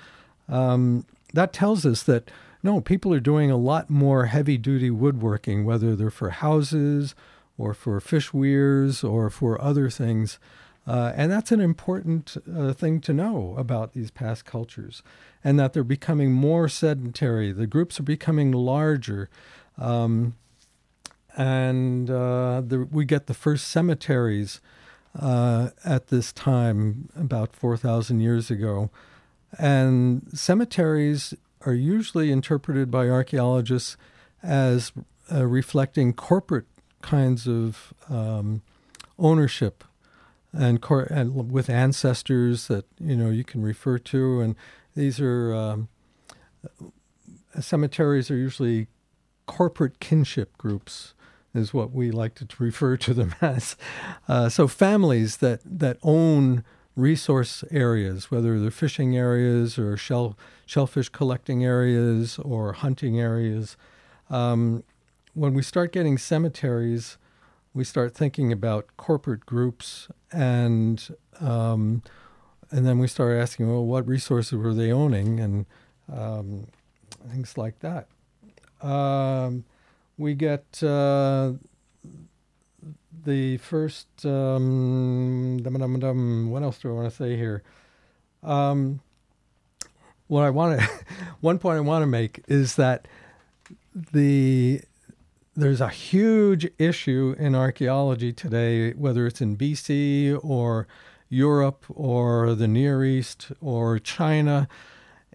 um, that tells us that no, people are doing a lot more heavy duty woodworking, whether they're for houses or for fish weirs or for other things. Uh, and that's an important uh, thing to know about these past cultures, and that they're becoming more sedentary. The groups are becoming larger. Um, and uh, the, we get the first cemeteries uh, at this time, about 4,000 years ago. And cemeteries are usually interpreted by archaeologists as uh, reflecting corporate kinds of um, ownership and, cor- and, with ancestors that you know you can refer to and these are um, cemeteries are usually corporate kinship groups is what we like to refer to them as uh, so families that that own resource areas, whether they're fishing areas or shell, shellfish collecting areas or hunting areas. Um, when we start getting cemeteries, we start thinking about corporate groups and um, and then we start asking, well, what resources were they owning and um, things like that. Um, we get uh, the first um, dum, dum, dum, what else do I want to say here? Um, what I want to one point I want to make is that the there's a huge issue in archaeology today, whether it's in BC or Europe or the Near East or China,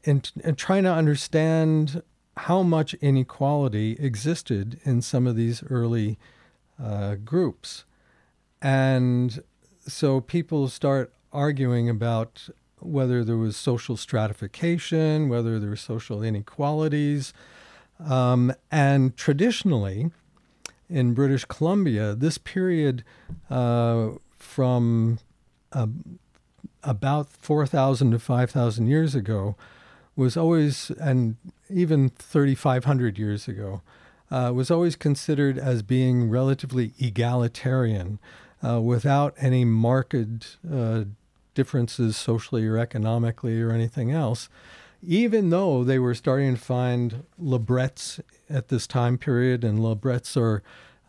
and, and trying to understand how much inequality existed in some of these early uh, groups. And so people start arguing about whether there was social stratification, whether there were social inequalities. Um, and traditionally, in British Columbia, this period uh, from uh, about 4,000 to 5,000 years ago was always, and even 3,500 years ago, uh, was always considered as being relatively egalitarian uh, without any marked uh, differences socially or economically or anything else, even though they were starting to find labrets at this time period, and labrets are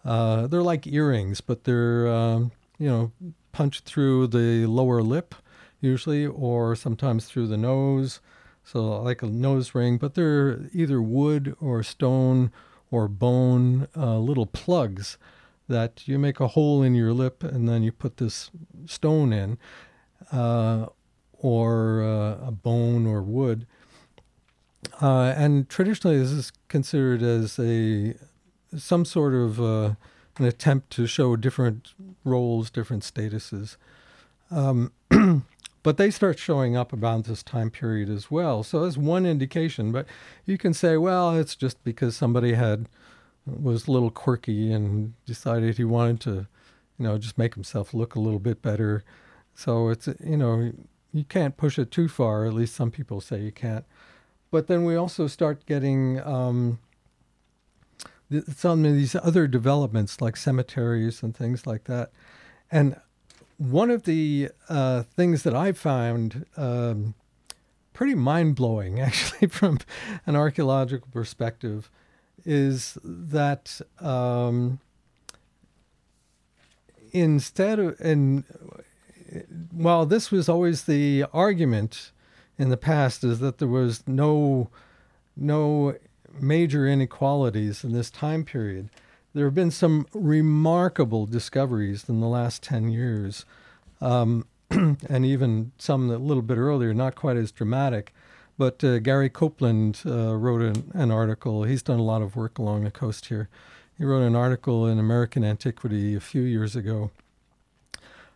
uh, they're like earrings, but they're um, you know punched through the lower lip usually, or sometimes through the nose, so like a nose ring. But they're either wood or stone or bone uh, little plugs that you make a hole in your lip and then you put this stone in, uh, or uh, a bone or wood. Uh, and traditionally, this is considered as a some sort of uh, an attempt to show different roles, different statuses. Um, but they start showing up about this time period as well. So that's one indication. But you can say, well, it's just because somebody had was a little quirky and decided he wanted to, you know, just make himself look a little bit better. So it's you know you can't push it too far. At least some people say you can't. But then we also start getting um, some of these other developments like cemeteries and things like that. And one of the uh, things that I found um, pretty mind blowing, actually, from an archaeological perspective, is that um, instead of and while this was always the argument in the past is that there was no no major inequalities in this time period there have been some remarkable discoveries in the last 10 years, um, and even some a little bit earlier, not quite as dramatic. But uh, Gary Coupland uh, wrote an, an, article. He's done a lot of work along the coast here. He wrote an article in American Antiquity a few years ago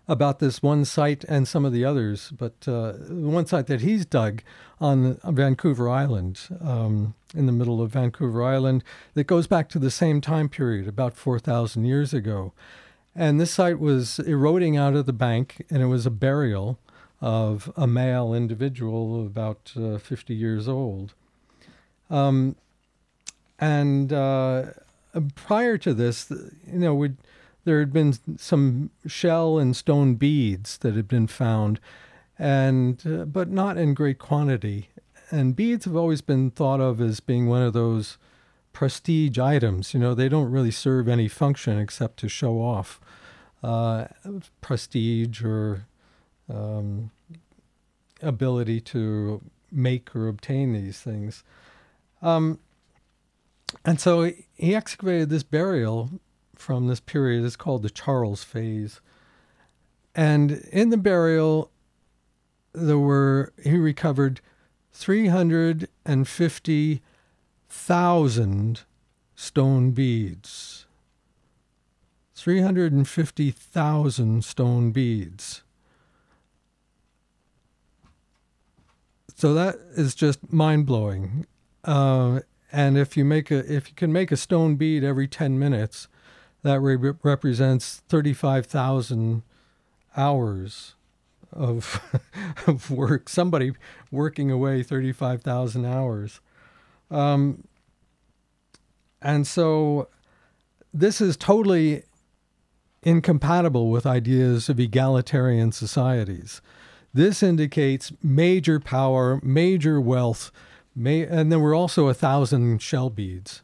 about this one site and some of the others, but uh, one site that he's dug on Vancouver Island, um, in the middle of Vancouver Island, that goes back to the same time period, about 4,000 years ago. And this site was eroding out of the bank, and it was a burial of a male individual about uh, 50 years old. Um, and uh, prior to this, you know, we'd there had been some shell and stone beads that had been found, and uh, but not in great quantity. And beads have always been thought of as being one of those prestige items. You know, they don't really serve any function except to show off uh, prestige or um, ability to make or obtain these things. Um, and so he excavated this burial from this period. is called the Charles phase. And in the burial, there were, he recovered 350,000 stone beads. 350,000 stone beads. So that is just mind blowing. Uh, and if you make a if you can make a stone bead every 10 minutes, that re- represents 35,000 hours of, of work. Somebody working away 35,000 hours. Um, and so this is totally incompatible with ideas of egalitarian societies. This indicates major power, major wealth, may, and there were also a thousand shell beads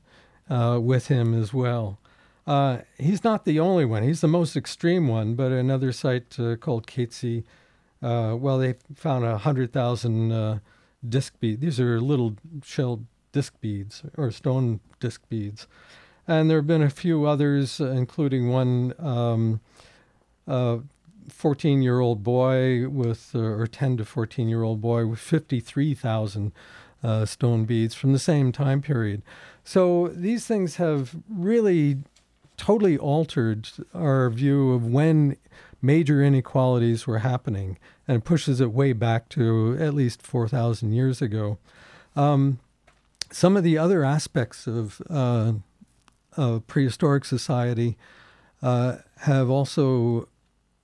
uh, with him as well. Uh, he's not the only one. He's the most extreme one, but another site uh, called Katesi, uh, well, they found a hundred thousand uh, disc beads. These are little shell disc beads or stone disc beads, and there have been a few others, including one. Um, 14 year old boy with, uh, or 10 to 14 year old boy with 53,000 uh, stone beads from the same time period. So these things have really totally altered our view of when major inequalities were happening and pushes it way back to at least 4,000 years ago. Um, some of the other aspects of, uh, of prehistoric society uh, have also,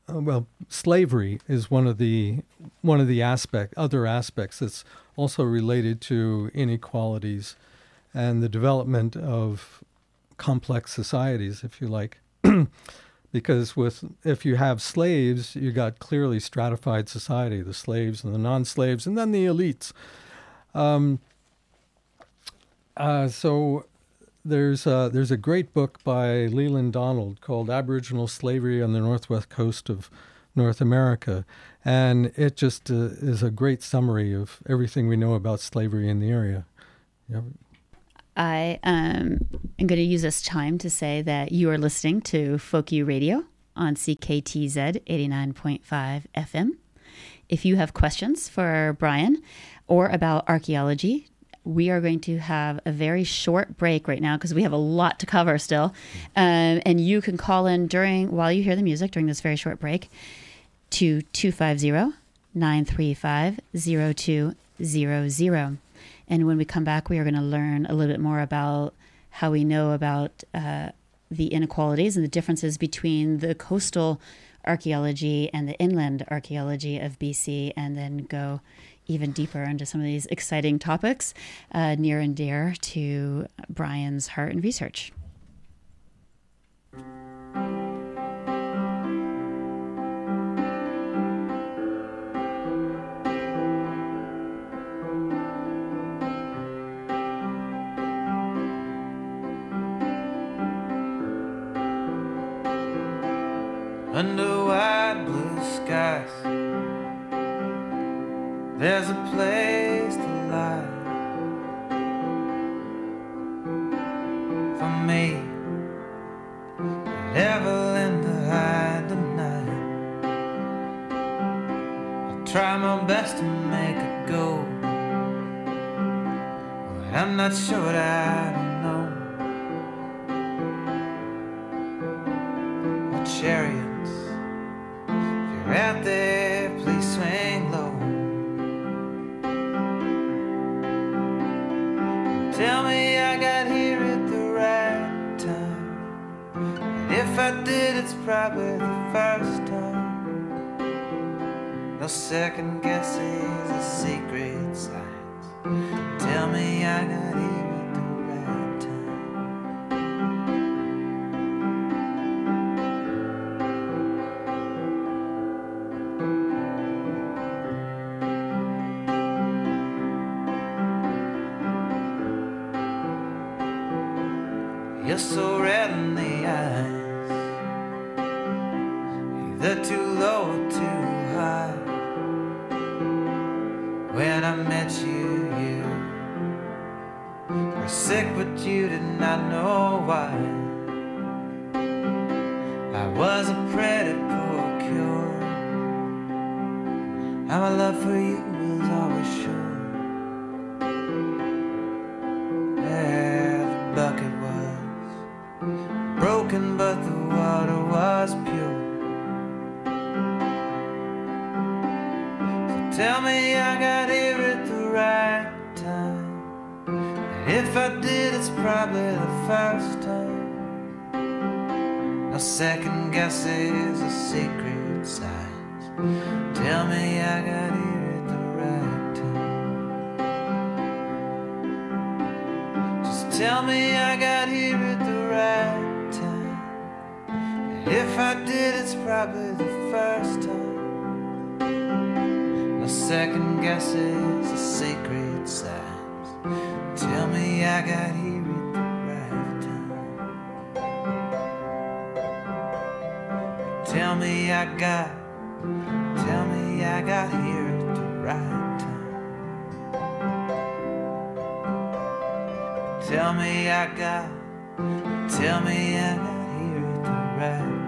uh, well, slavery is one of the one of the aspect other aspects that's also related to inequalities and the development of complex societies, if you like. because with if you have slaves, you got clearly stratified society: the slaves and the non-slaves, and then the elites. Um, uh, so there's a, there's a great book by Leland Donald called Aboriginal Slavery on the Northwest Coast of North America, and it just uh, is a great summary of everything we know about slavery in the area. I um, am going to use this time to say that you are listening to Folk U Radio on CKTZ 89.5 FM. If you have questions for Brian or about archaeology, we are going to have a very short break right now because we have a lot to cover still. Um, and you can call in during while you hear the music during this very short break to 250 935 0200. And when we come back, we are going to learn a little bit more about how we know about uh, the inequalities and the differences between the coastal archaeology and the inland archaeology of BC, and then go even deeper into some of these exciting topics uh, near and dear to Brian's heart and research. Under wide blue skies. There's a place to lie for me. Never in to hide tonight. I'll try my best to make it go. But I'm not sure what I there, please swing low. Tell me I got here at the right time. And if I did, it's probably the first time. No second guesses or secret signs. Tell me I got here got, tell me I got here at the right time. Tell me I got, tell me I got here at the right time.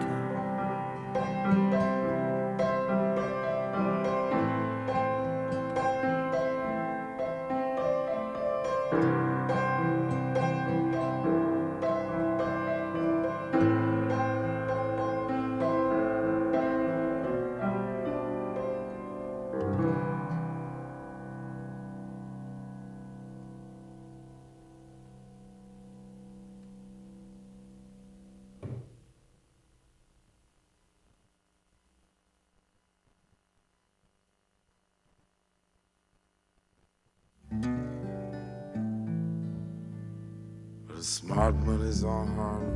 On Harlem,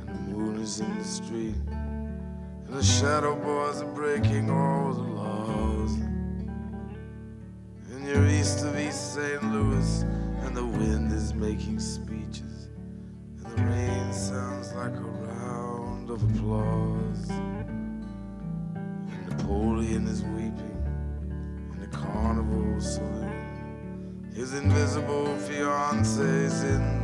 and the moon is in the street, and the shadow boys are breaking all the laws. And you're east of East St. Louis, and the wind is making speeches, and the rain sounds like a round of applause. And Napoleon is weeping in the carnival saloon. His invisible fiance's in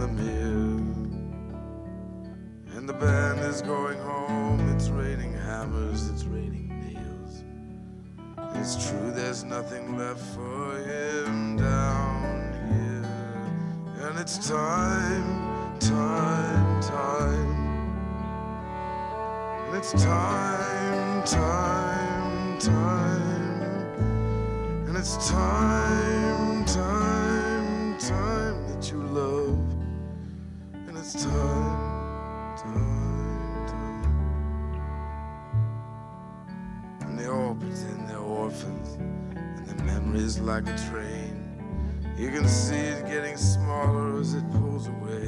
like a train. You can see it getting smaller as it pulls away.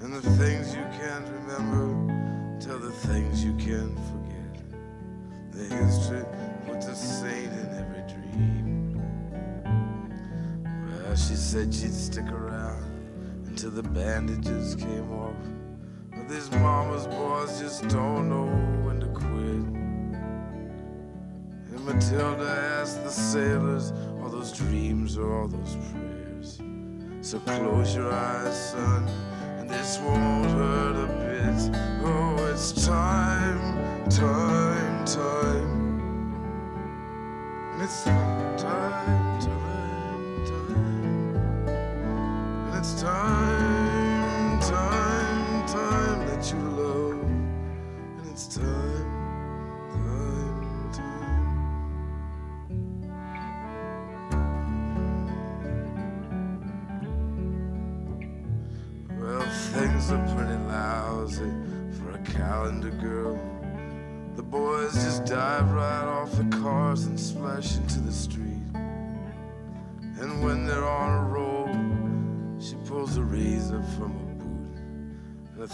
And the things you can't remember tell the things you can't forget. The history puts a saint in every dream. Well, she said she'd stick around until the bandages came off. But these mama's boys just don't know Matilda asked the sailors, all those dreams or all those prayers. So close your eyes, son, and this won't hurt a bit. Oh, it's time, time, time. And it's time, time, time.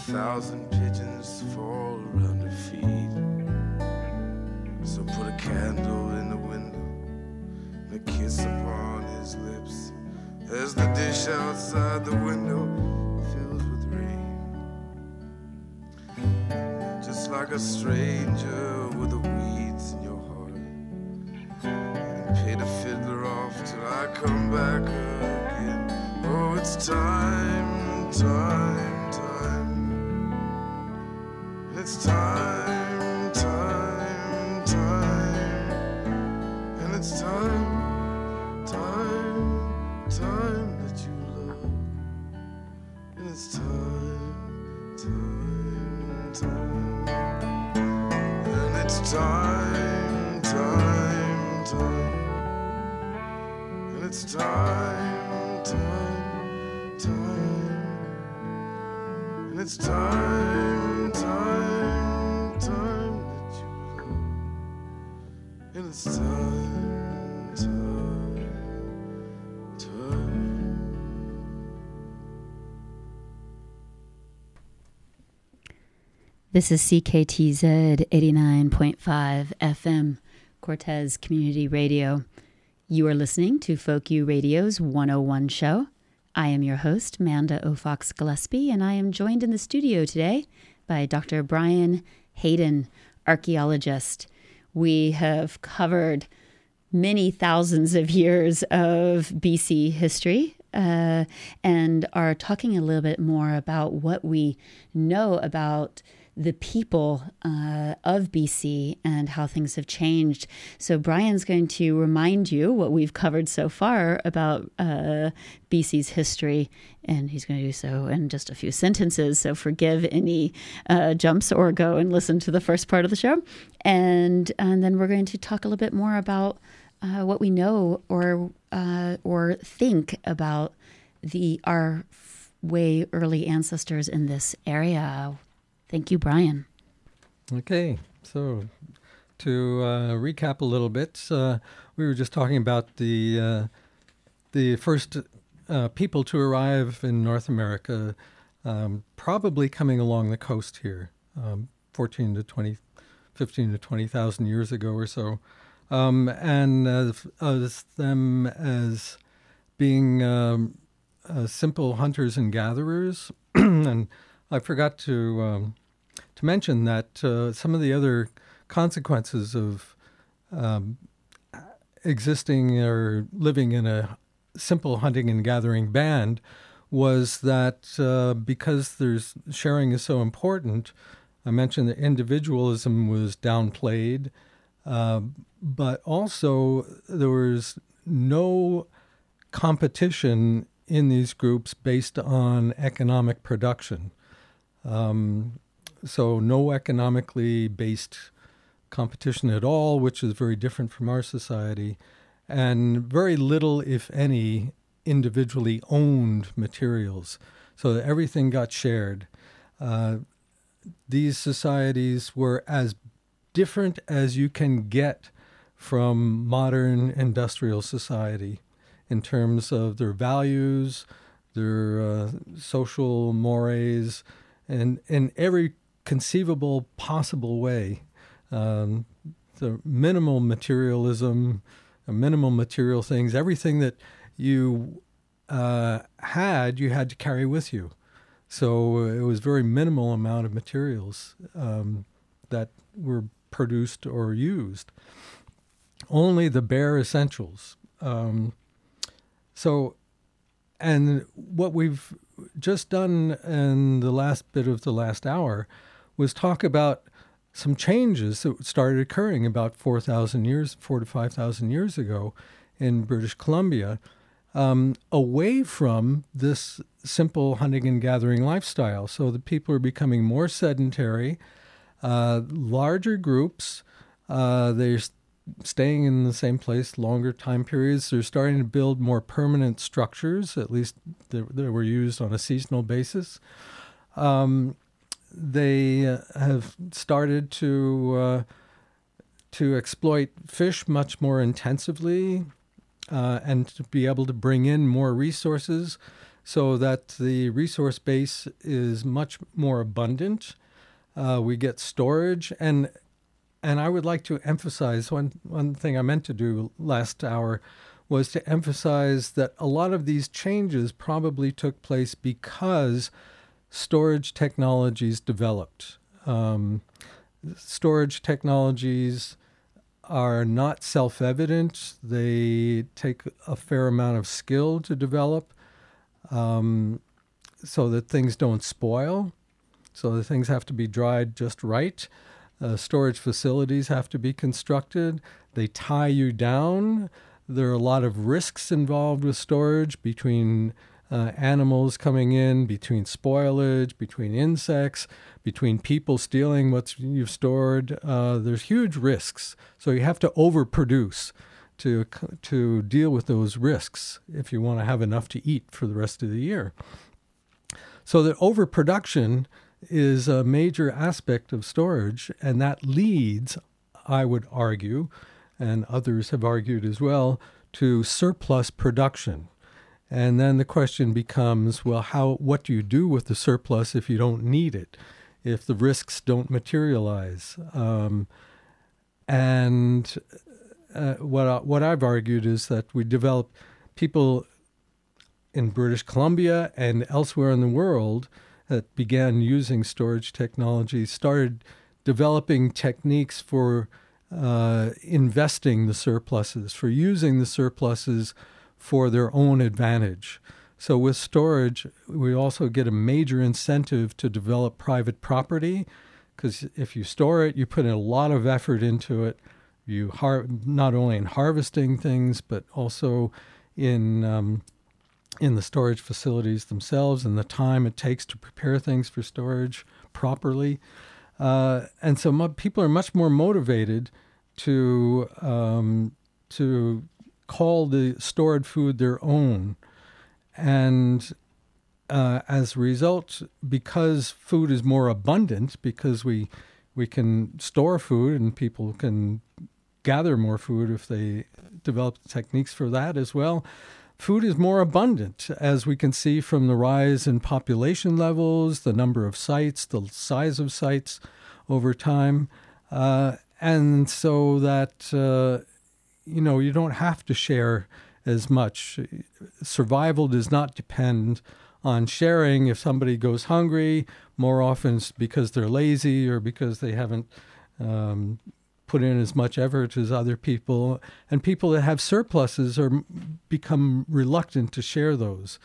Thousand This is CKTZ 89.5 FM, Cortes Community Radio. You are listening to Folk U Radio's 101 show. I am your host, Manda Aufochs Gillespie, and I am joined in the studio today by Dr. Brian Hayden, archaeologist. We have covered many thousands of years of BC history uh, and are talking a little bit more about what we know about the people uh, of BC and how things have changed. So, Brian's going to remind you what we've covered so far about uh, BC's history, and he's going to do so in just a few sentences. So, forgive any uh, jumps or go and listen to the first part of the show. And, and then we're going to talk a little bit more about uh, what we know or, uh, or think about the our way early ancestors in this area. Thank you, Brian. Okay, so to uh, recap a little bit, uh, we were just talking about the uh, the first uh, people to arrive in North America, um, probably coming along the coast here, um, 14 to 20, 15 to 20,000 years ago or so, um, and as them as being um, uh, simple hunters and gatherers, and I forgot to um, to mention that uh, some of the other consequences of um, existing or living in a simple hunting and gathering band was that uh, because there's sharing is so important. I mentioned that individualism was downplayed, uh, but also there was no competition in these groups based on economic production. Um, so, no economically based competition at all, which is very different from our society, and very little, if any, individually owned materials. So, everything got shared. Uh, these societies were as different as you can get from modern industrial society in terms of their values, their uh, social mores, and in every conceivable possible way. Um, the minimal materialism, uh, minimal material things, everything that you uh, had, you had to carry with you. So uh, it was very minimal amount of materials um, that were produced or used. Only the bare essentials. Um, so, and what we've just done in the last bit of the last hour was talk about some changes that started occurring about 4,000 years, 4 to 5,000 years ago in British Columbia, um, away from this simple hunting and gathering lifestyle. So the people are becoming more sedentary, uh, larger groups. Uh, they're staying in the same place longer time periods. They're starting to build more permanent structures, at least that, that were used on a seasonal basis. Um, they uh, have started to uh, to exploit fish much more intensively uh, and to be able to bring in more resources so that the resource base is much more abundant. Uh, we get storage and and I would like to emphasize one one thing I meant to do last hour was to emphasize that a lot of these changes probably took place because storage technologies developed. Um, storage technologies are not self evident, they take a fair amount of skill to develop um, so that things don't spoil. So that things have to be dried just right. Uh, storage facilities have to be constructed. They tie you down. There are a lot of risks involved with storage between uh, animals coming in, between spoilage, between insects, between people stealing what you've stored. Uh, there's huge risks. So you have to overproduce to to deal with those risks if you want to have enough to eat for the rest of the year. So the overproduction is a major aspect of storage, and that leads, I would argue, and others have argued as well, to surplus production. And then the question becomes, well, how what do you do with the surplus if you don't need it, if the risks don't materialize? Um, and uh, what I, what I've argued is that we develop people in British Columbia and elsewhere in the world that began using storage technology started developing techniques for uh, investing the surpluses, for using the surpluses for their own advantage. So, with storage, we also get a major incentive to develop private property because if you store it, you put in a lot of effort into it. You har- not only in harvesting things, but also in um, in the storage facilities themselves and the time it takes to prepare things for storage properly. Uh, and so people are much more motivated to um, to call the stored food their own. And uh, as a result, because food is more abundant, because we we can store food and people can gather more food if they develop techniques for that as well. Food is more abundant, as we can see from the rise in population levels, the number of sites, the size of sites over time. Uh, and so that uh, you know, you don't have to share as much. Survival does not depend on sharing. If somebody goes hungry, more often it's because they're lazy or because they haven't um, put in as much effort as other people. And people that have surpluses are become reluctant to share those.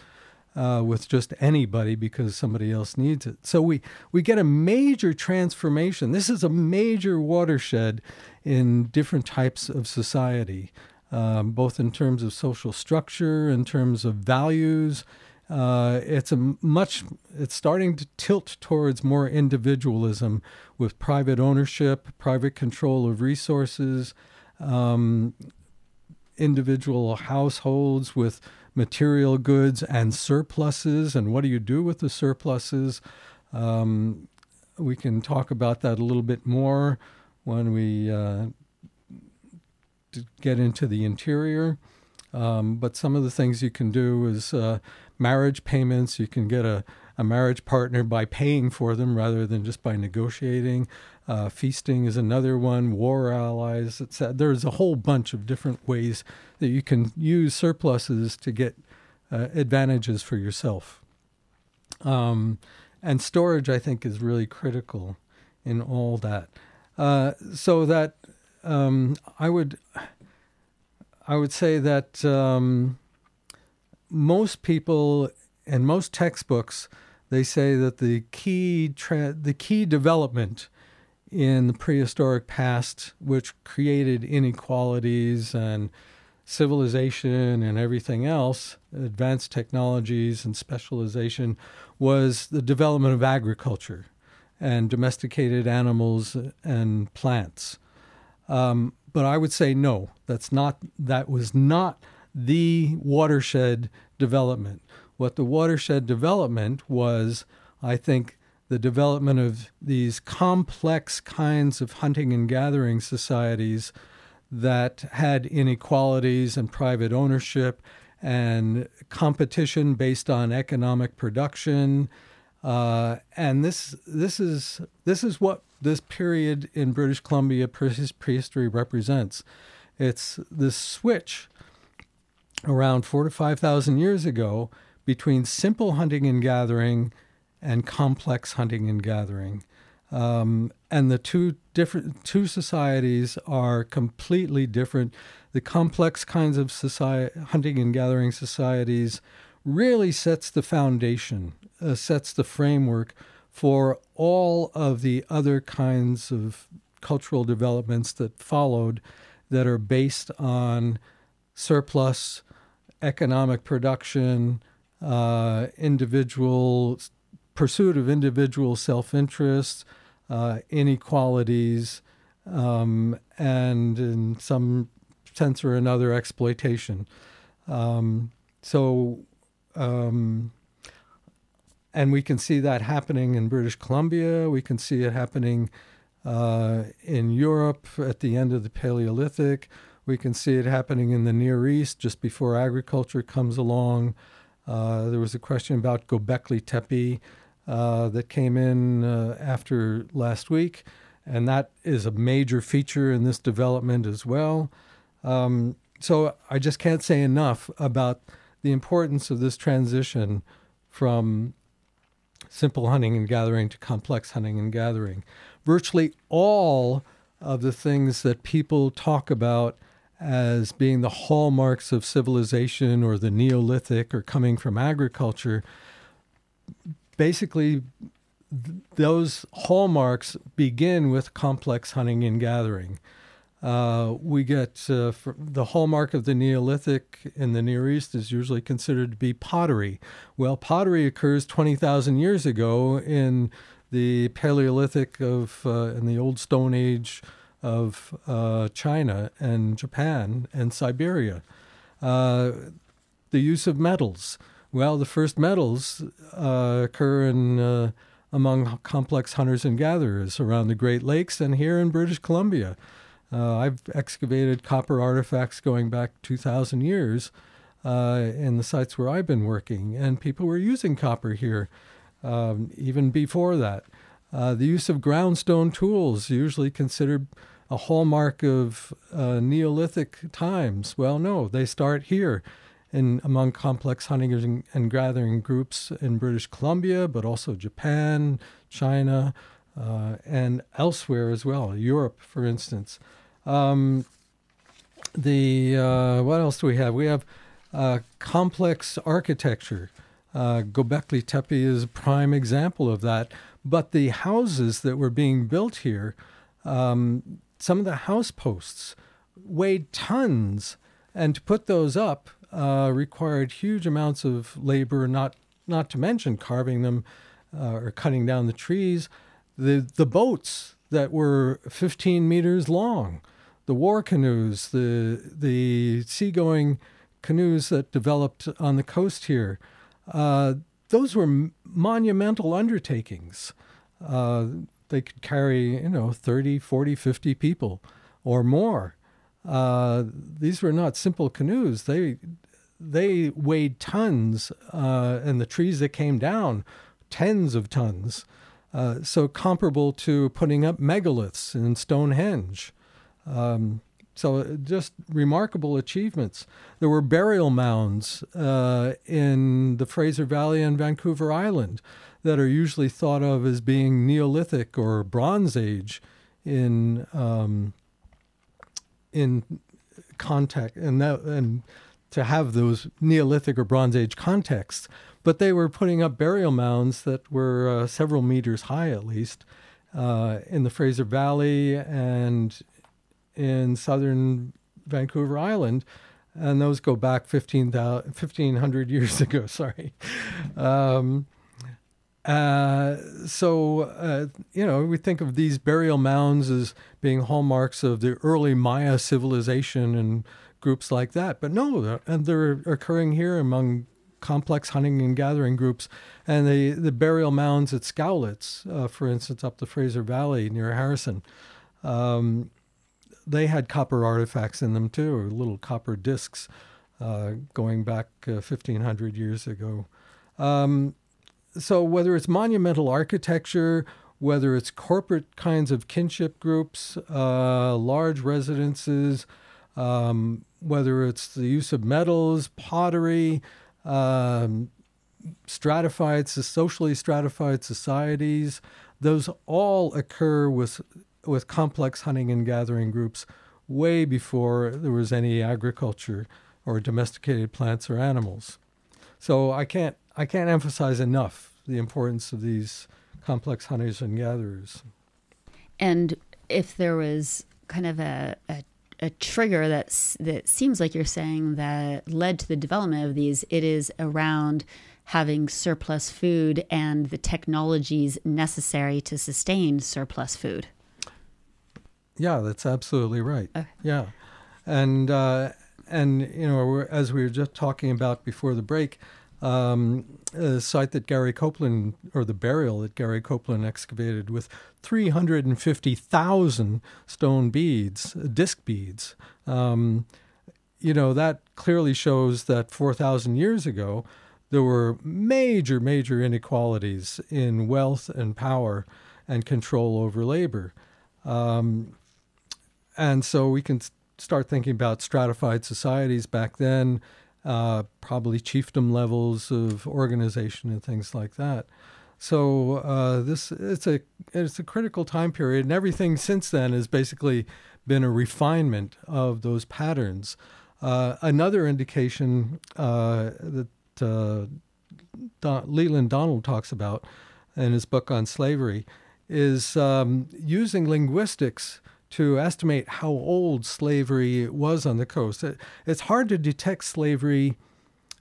Uh, with just anybody because somebody else needs it. So we, we get a major transformation. This is a major watershed in different types of society, um, both in terms of social structure, in terms of values. Uh, it's a much. It's starting to tilt towards more individualism, with private ownership, private control of resources, um, individual households with material goods and surpluses, and what do you do with the surpluses? Um, we can talk about that a little bit more when we uh, get into the interior. Um, but some of the things you can do is uh, marriage payments. You can get a, a marriage partner by paying for them rather than just by negotiating. Uh, feasting is another one. War allies. Etc. There's a whole bunch of different ways that you can use surpluses to get uh, advantages for yourself. Um, and storage, I think, is really critical in all that. Uh, so that um, I would I would say that um, most people and most textbooks they say that the key tra- the key development in the prehistoric past, which created inequalities and civilization and everything else, advanced technologies and specialization, was the development of agriculture and domesticated animals and plants. Um, but I would say no, that's not that was not the watershed development. What the watershed development was, I think, the development of these complex kinds of hunting and gathering societies that had inequalities and private ownership and competition based on economic production. Uh, and this this is this is what this period in British Columbia prehistory represents. It's this switch around four to five thousand years ago between simple hunting and gathering and complex hunting and gathering. Um, and the two different two societies are completely different. The complex kinds of society, hunting and gathering societies really sets the foundation, uh, sets the framework for all of the other kinds of cultural developments that followed that are based on surplus, economic production, uh, individual pursuit of individual self interest, uh, inequalities, um, and in some sense or another, exploitation. Um, so, um, and we can see that happening in British Columbia. We can see it happening uh, in Europe at the end of the Paleolithic. We can see it happening in the Near East just before agriculture comes along. Uh, there was a question about Gobekli Tepe uh, that came in uh, after last week, and that is a major feature in this development as well. Um, so I just can't say enough about the importance of this transition from simple hunting and gathering to complex hunting and gathering. Virtually all of the things that people talk about as being the hallmarks of civilization or the Neolithic or coming from agriculture basically th- those hallmarks begin with complex hunting and gathering. Uh, we get uh, the hallmark of the Neolithic in the Near East is usually considered to be pottery. Well, pottery occurs 20,000 years ago in the Paleolithic of uh, in the Old Stone Age of uh, China and Japan and Siberia. Uh, the use of metals. Well, the first metals uh, occur in uh, among complex hunters and gatherers around the Great Lakes and here in British Columbia. Uh, I've excavated copper artifacts going back 2,000 years uh, in the sites where I've been working, and people were using copper here um, even before that. Uh, the use of groundstone tools, usually considered a hallmark of uh, Neolithic times. Well, no, they start here in among complex hunting and, and gathering groups in British Columbia, but also Japan, China, uh, and elsewhere as well, Europe, for instance. Um, the uh, what else do we have? We have uh, complex architecture. Uh, Gobekli Tepe is a prime example of that. But the houses that were being built here, um, some of the house posts weighed tons, and to put those up uh, required huge amounts of labor, not not to mention carving them uh, or cutting down the trees. The the boats that were 15 meters long, the war canoes, the the seagoing canoes that developed on the coast here, uh, those were monumental undertakings. Uh, they could carry, you know, 30, 40, 50 people or more. Uh, these were not simple canoes. They they weighed tons, uh, and the trees that came down, tens of tons. Uh, so comparable to putting up megaliths in Stonehenge. Um, so just remarkable achievements. There were burial mounds uh, in the Fraser Valley and Vancouver Island that are usually thought of as being Neolithic or Bronze Age in um, in contact, and that and to have those Neolithic or Bronze Age contexts. But they were putting up burial mounds that were uh, several meters high, at least, uh, in the Fraser Valley and in southern Vancouver Island. And those go back 15, 1,500 years ago, sorry. Um, uh, so, uh, you know, we think of these burial mounds as being hallmarks of the early Maya civilization and groups like that. But no, and they're occurring here among complex hunting and gathering groups, and the the burial mounds at Scowlitz, uh, for instance, up the Fraser Valley near Harrison. Um, they had copper artifacts in them too, or little copper discs uh, going back uh, 1500 years ago. Um, so, whether it's monumental architecture, whether it's corporate kinds of kinship groups, uh, large residences, um, whether it's the use of metals, pottery, um, stratified, socially stratified societies, those all occur with with complex hunting and gathering groups way before there was any agriculture or domesticated plants or animals. So I can't I can't emphasize enough the importance of these complex hunters and gatherers. And if there was kind of a, a, a trigger that's, that seems like you're saying that led to the development of these, it is around having surplus food and the technologies necessary to sustain surplus food. Yeah, that's absolutely right. Okay. Yeah, and uh, and you know, we're, as we were just talking about before the break, um, a site that Gary Coupland, or the burial that Gary Coupland excavated with 350,000 stone beads, disc beads. Um, you know, that clearly shows that 4,000 years ago, there were major, major inequalities in wealth and power and control over labor. Um, and so we can start thinking about stratified societies back then, uh, probably chiefdom levels of organization and things like that. So uh, this it's a it's a critical time period, and everything since then has basically been a refinement of those patterns. Uh, another indication uh, that uh, Leland Donald talks about in his book on slavery is um, using linguistics to estimate how old slavery was on the coast. It, it's hard to detect slavery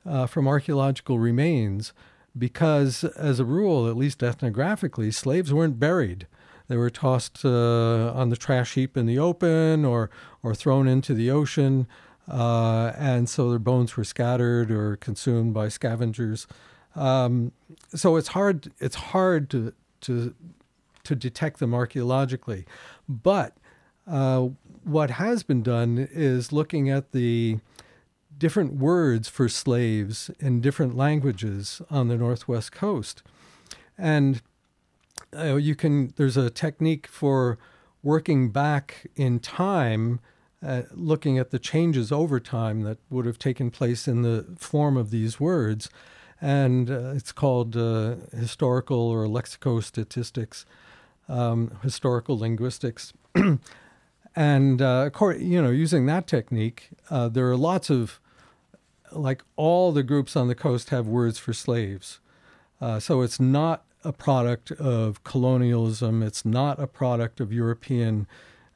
uh, from archaeological remains because, as a rule, at least ethnographically, slaves weren't buried. They were tossed uh, on the trash heap in the open or, or thrown into the ocean, uh, and so their bones were scattered or consumed by scavengers. Um, so it's hard. It's hard to to to detect them archaeologically, but uh, what has been done is looking at the different words for slaves in different languages on the northwest coast, and uh, you can. There's a technique for working back in time, uh, looking at the changes over time that would have taken place in the form of these words, and uh, it's called uh, historical or lexicostatistics, um, historical linguistics. and uh, you know, using that technique, uh, there are lots of, like all the groups on the coast have words for slaves. Uh, so it's not a product of colonialism. It's not a product of European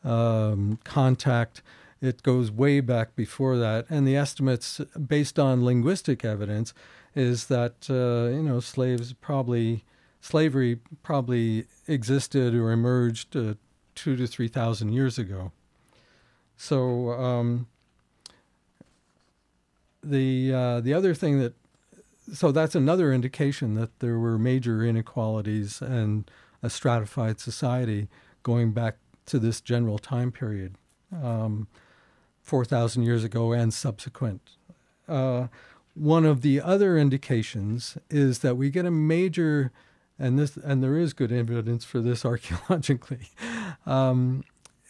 um, contact. It goes way back before that, and the estimates, based on linguistic evidence, is that uh, you know slaves probably slavery probably existed or emerged uh, two to three thousand years ago. So um, the uh, the other thing that so that's another indication that there were major inequalities and a stratified society going back to this general time period, um, four thousand years ago and subsequent. Uh, one of the other indications is that we get a major and this and there is good evidence for this archaeologically, um,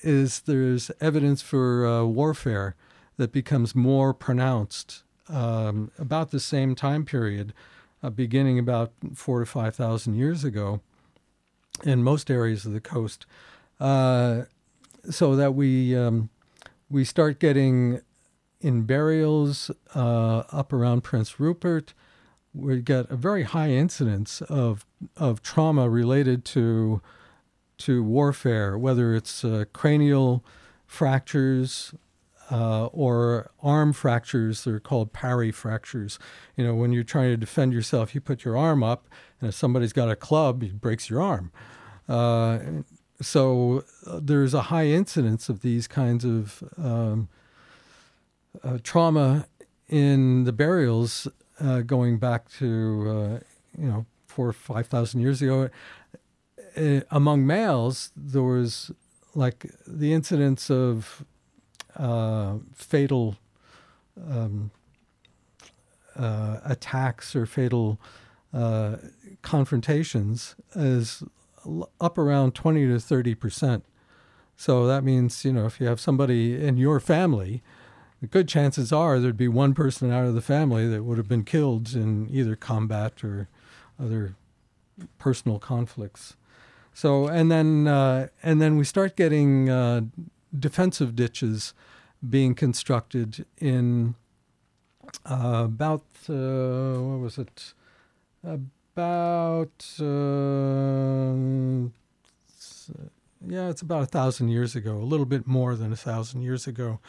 is there's evidence for uh, warfare that becomes more pronounced um, about the same time period, uh, beginning about four to five thousand years ago, in most areas of the coast, uh, so that we um, we start getting in burials uh, up around Prince Rupert. We get a very high incidence of of trauma related to to warfare, whether it's uh, cranial fractures uh, or arm fractures. They're called parry fractures. You know, when you're trying to defend yourself, you put your arm up, and if somebody's got a club, it breaks your arm. Uh, so uh, there's a high incidence of these kinds of um, uh, trauma in the burials uh, going back to you know four or five thousand years ago. Uh, among males, there was like the incidence of uh, fatal um, uh, attacks or fatal uh, confrontations is up around 20 to 30 percent. So that means, you know, if you have somebody in your family, good chances are there'd be one person out of the family that would have been killed in either combat or other personal conflicts. So and then uh, and then we start getting uh, defensive ditches being constructed in uh, about uh, what was it? About uh, yeah it's about a thousand years ago a little bit more than a thousand years ago.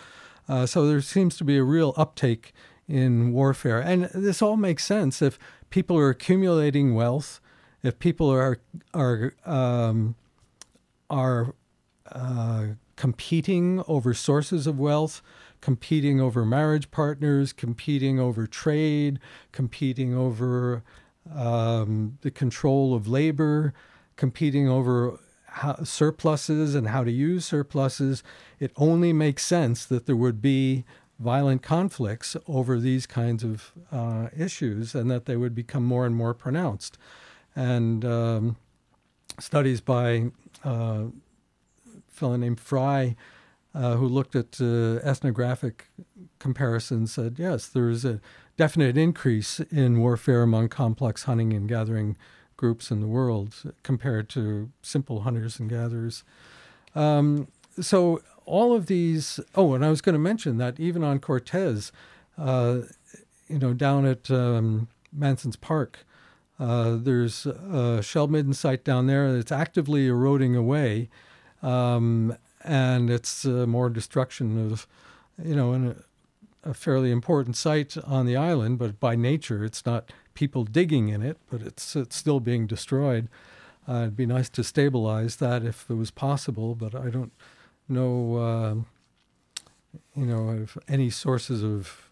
Uh, so there seems to be a real uptake in warfare. And this all makes sense if people are accumulating wealth if people are are um, are uh, competing over sources of wealth, competing over marriage partners, competing over trade, competing over um, the control of labor, competing over how, surpluses and how to use surpluses, it only makes sense that there would be violent conflicts over these kinds of uh, issues and that they would become more and more pronounced and um, studies by uh, a fellow named Fry, uh, who looked at uh, ethnographic comparisons, said yes, there is a definite increase in warfare among complex hunting and gathering groups in the world compared to simple hunters and gatherers. Um, so all of these. Oh, and I was going to mention that even on Cortes, uh, you know, down at um, Manson's Park, uh, there's a shell midden site down there that's actively eroding away, um, and it's uh, more destruction of, you know, a, fairly important site on the island. But by nature, it's not people digging in it, but it's it's still being destroyed. Uh, it'd be nice to stabilize that if it was possible, but I don't know, uh, you know, any sources of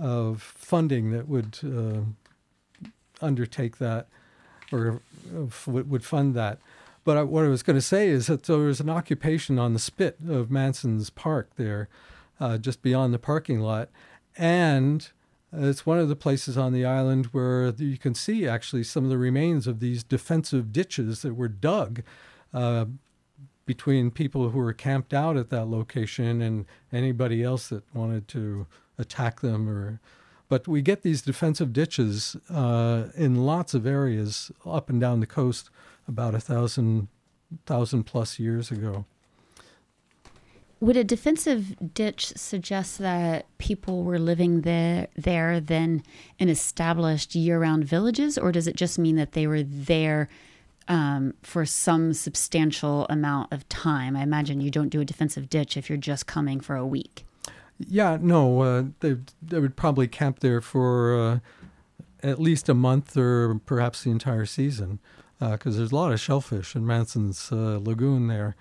of funding that would uh, undertake that or would fund that. But what I was going to say is that there was an occupation on the spit of Manson's Park there, uh, just beyond the parking lot. And it's one of the places on the island where you can see actually some of the remains of these defensive ditches that were dug uh, between people who were camped out at that location and anybody else that wanted to attack them or but we get these defensive ditches uh, in lots of areas up and down the coast about a thousand, thousand plus years ago. Would a defensive ditch suggest that people were living there, there then in established year round villages, or does it just mean that they were there um, for some substantial amount of time? I imagine you don't do a defensive ditch if you're just coming for a week. Yeah, no, uh, they they would probably camp there for uh, at least a month or perhaps the entire season, because uh, there's a lot of shellfish in Manson's uh, lagoon there,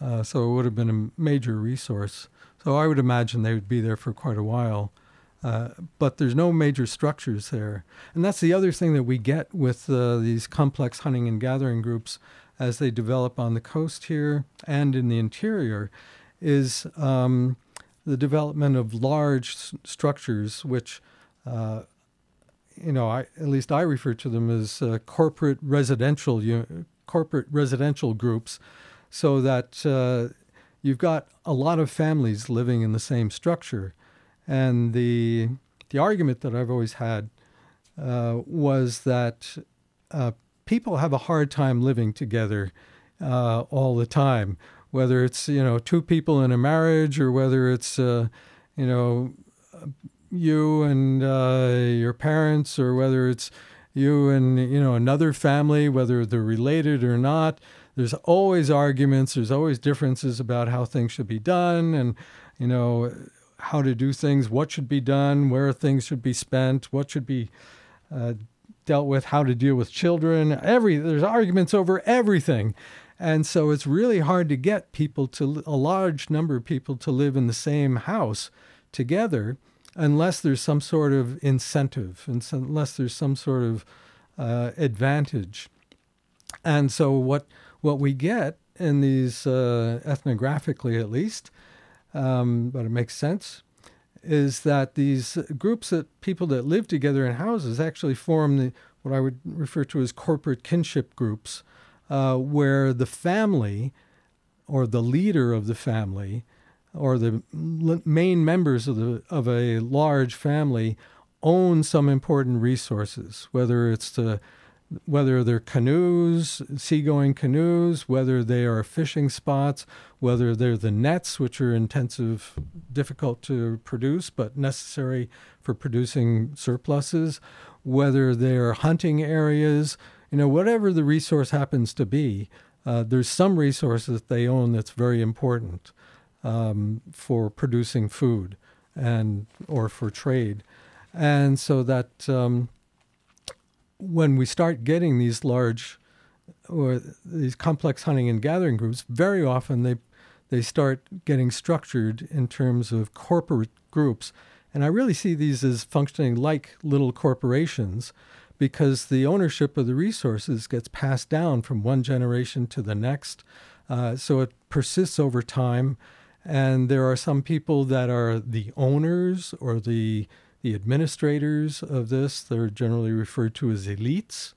uh, so it would have been a major resource. So I would imagine they would be there for quite a while. Uh, but there's no major structures there, and that's the other thing that we get with these complex hunting and gathering groups as they develop on the coast here and in the interior, is um, the development of large s- structures, which, uh, you know, I, at least I refer to them as uh, corporate residential corporate residential groups, so that uh, you've got a lot of families living in the same structure, and the the argument that I've always had uh, was that uh, people have a hard time living together uh, all the time. Whether it's you know two people in a marriage or whether it's uh, you know you and uh, your parents or whether it's you and you know another family whether they're related or not there's always arguments there's always differences about how things should be done. And you know how to do things what should be done where things should be spent what should be uh, dealt with how to deal with children every there's arguments over everything and so it's really hard to get people to, a large number of people to live in the same house together. unless there's some sort of incentive, unless there's some sort of uh, advantage. And so what what we get in these uh, ethnographically, at least, um, but it makes sense, is that these groups of people that live together in houses actually form the what I would refer to as corporate kinship groups, uh, where the family or the leader of the family or the main members of the of a large family own some important resources, whether it's the whether they're canoes, seagoing canoes, whether they are fishing spots, whether they're the nets, which are intensive, difficult to produce, but necessary for producing surpluses, whether they're hunting areas, you know, whatever the resource happens to be, uh, there's some resource that they own that's very important um, for producing food and or for trade, and so that um, when we start getting these large or these complex hunting and gathering groups, very often they they start getting structured in terms of corporate groups, and I really see these as functioning like little corporations because the ownership of the resources gets passed down from one generation to the next. Uh, so it persists over time. And there are some people that are the owners or the, the administrators of this. They're generally referred to as elites.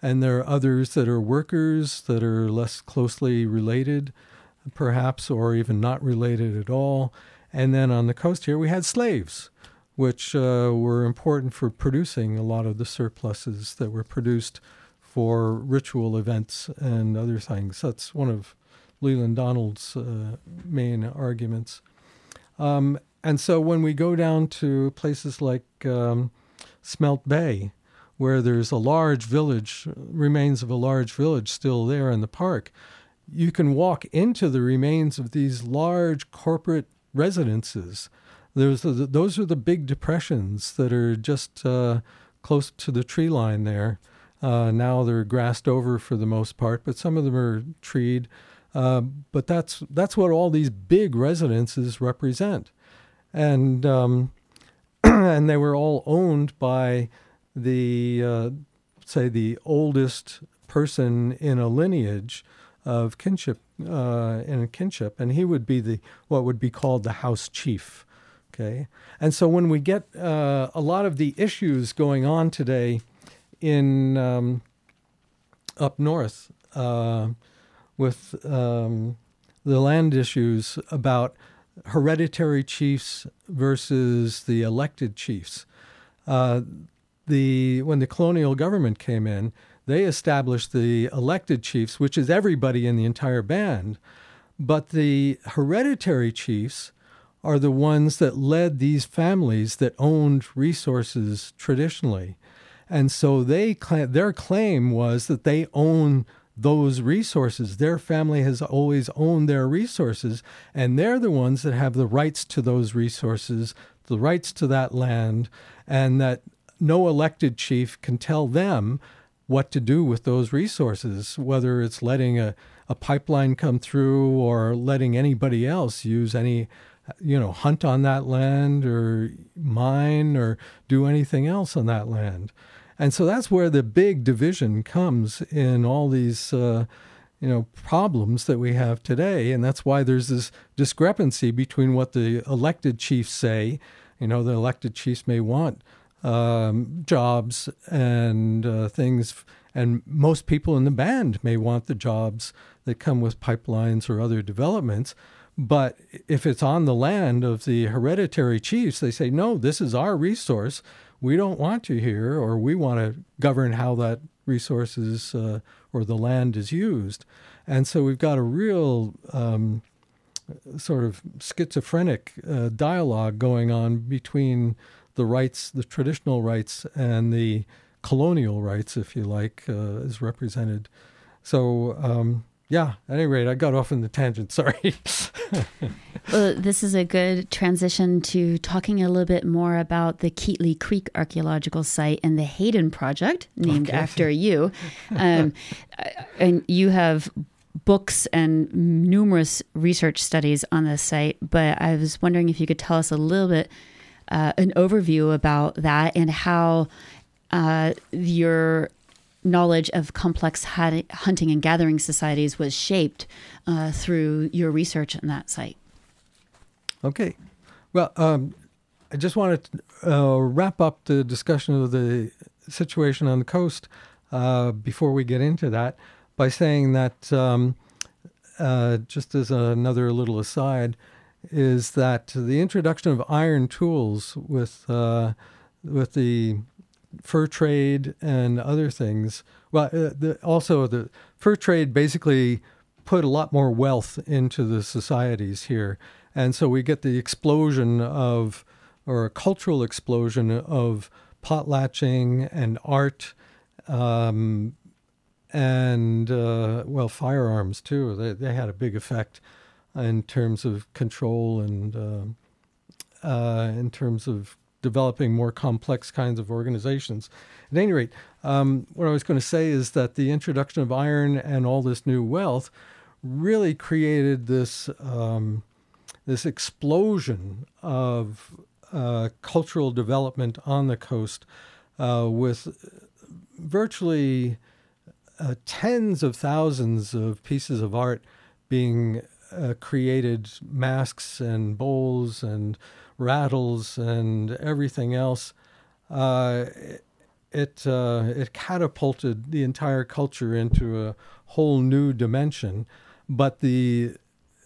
And there are others that are workers that are less closely related, perhaps, or even not related at all. And then on the coast here, we had slaves which uh, were important for producing a lot of the surpluses that were produced for ritual events and other things. That's one of Leland Donald's uh, main arguments. Um, and so when we go down to places like um, Smelt Bay, where there's a large village, remains of a large village still there in the park, you can walk into the remains of these large corporate residences there's a, those are the big depressions that are just uh, close to the tree line there. Uh, now they're grassed over for the most part, but some of them are treed. Uh, but that's that's what all these big residences represent, and um, and they were all owned by the uh, say the oldest person in a lineage of kinship uh, in a kinship, and he would be the what would be called the house chief. Okay, and so when we get uh, a lot of the issues going on today in um, up north uh, with um, the land issues about hereditary chiefs versus the elected chiefs. Uh, the when the colonial government came in, they established the elected chiefs, which is everybody in the entire band, but the hereditary chiefs are the ones that led these families that owned resources traditionally. And so they their claim was that they own those resources. Their family has always owned their resources, and they're the ones that have the rights to those resources, the rights to that land, and that no elected chief can tell them what to do with those resources, whether it's letting a, a pipeline come through or letting anybody else use any you know, hunt on that land or mine or do anything else on that land. And so that's where the big division comes in all these, uh, you know, problems that we have today. And that's why there's this discrepancy between what the elected chiefs say. You know, the elected chiefs may want um, jobs and uh, things, and most people in the band may want the jobs that come with pipelines or other developments. But if it's on the land of the hereditary chiefs, they say, no, this is our resource. We don't want you here, or we want to govern how that resource is uh, or the land is used. And so we've got a real um, sort of schizophrenic uh, dialogue going on between the rights, the traditional rights, and the colonial rights, if you like, uh, is represented. So, um, yeah, at any rate, I got off in the tangent. Sorry. well, this is a good transition to talking a little bit more about the Keatley Creek Archaeological Site and the Hayden Project, named okay. after you. Um, and you have books and numerous research studies on this site, but I was wondering if you could tell us a little bit uh, an overview about that and how uh, your knowledge of complex hunting and gathering societies was shaped uh, through your research on that site. Okay. Well, um, I just wanted to uh, wrap up the discussion of the situation on the coast uh, before we get into that by saying that, um, uh, just as another little aside, is that the introduction of iron tools with uh, with the fur trade and other things. Well, uh, the, also the fur trade basically put a lot more wealth into the societies here, and so we get the explosion of or a cultural explosion of potlatching and art. Um, and uh, well, firearms too. They, they had a big effect in terms of control and uh, uh, in terms of developing more complex kinds of organizations. At any rate, um, what I was going to say is that the introduction of iron and all this new wealth really created this um, this explosion of uh, cultural development on the coast uh, with virtually uh, tens of thousands of pieces of art being uh, created, masks and bowls and rattles and everything else, uh, it uh, it catapulted the entire culture into a whole new dimension. But the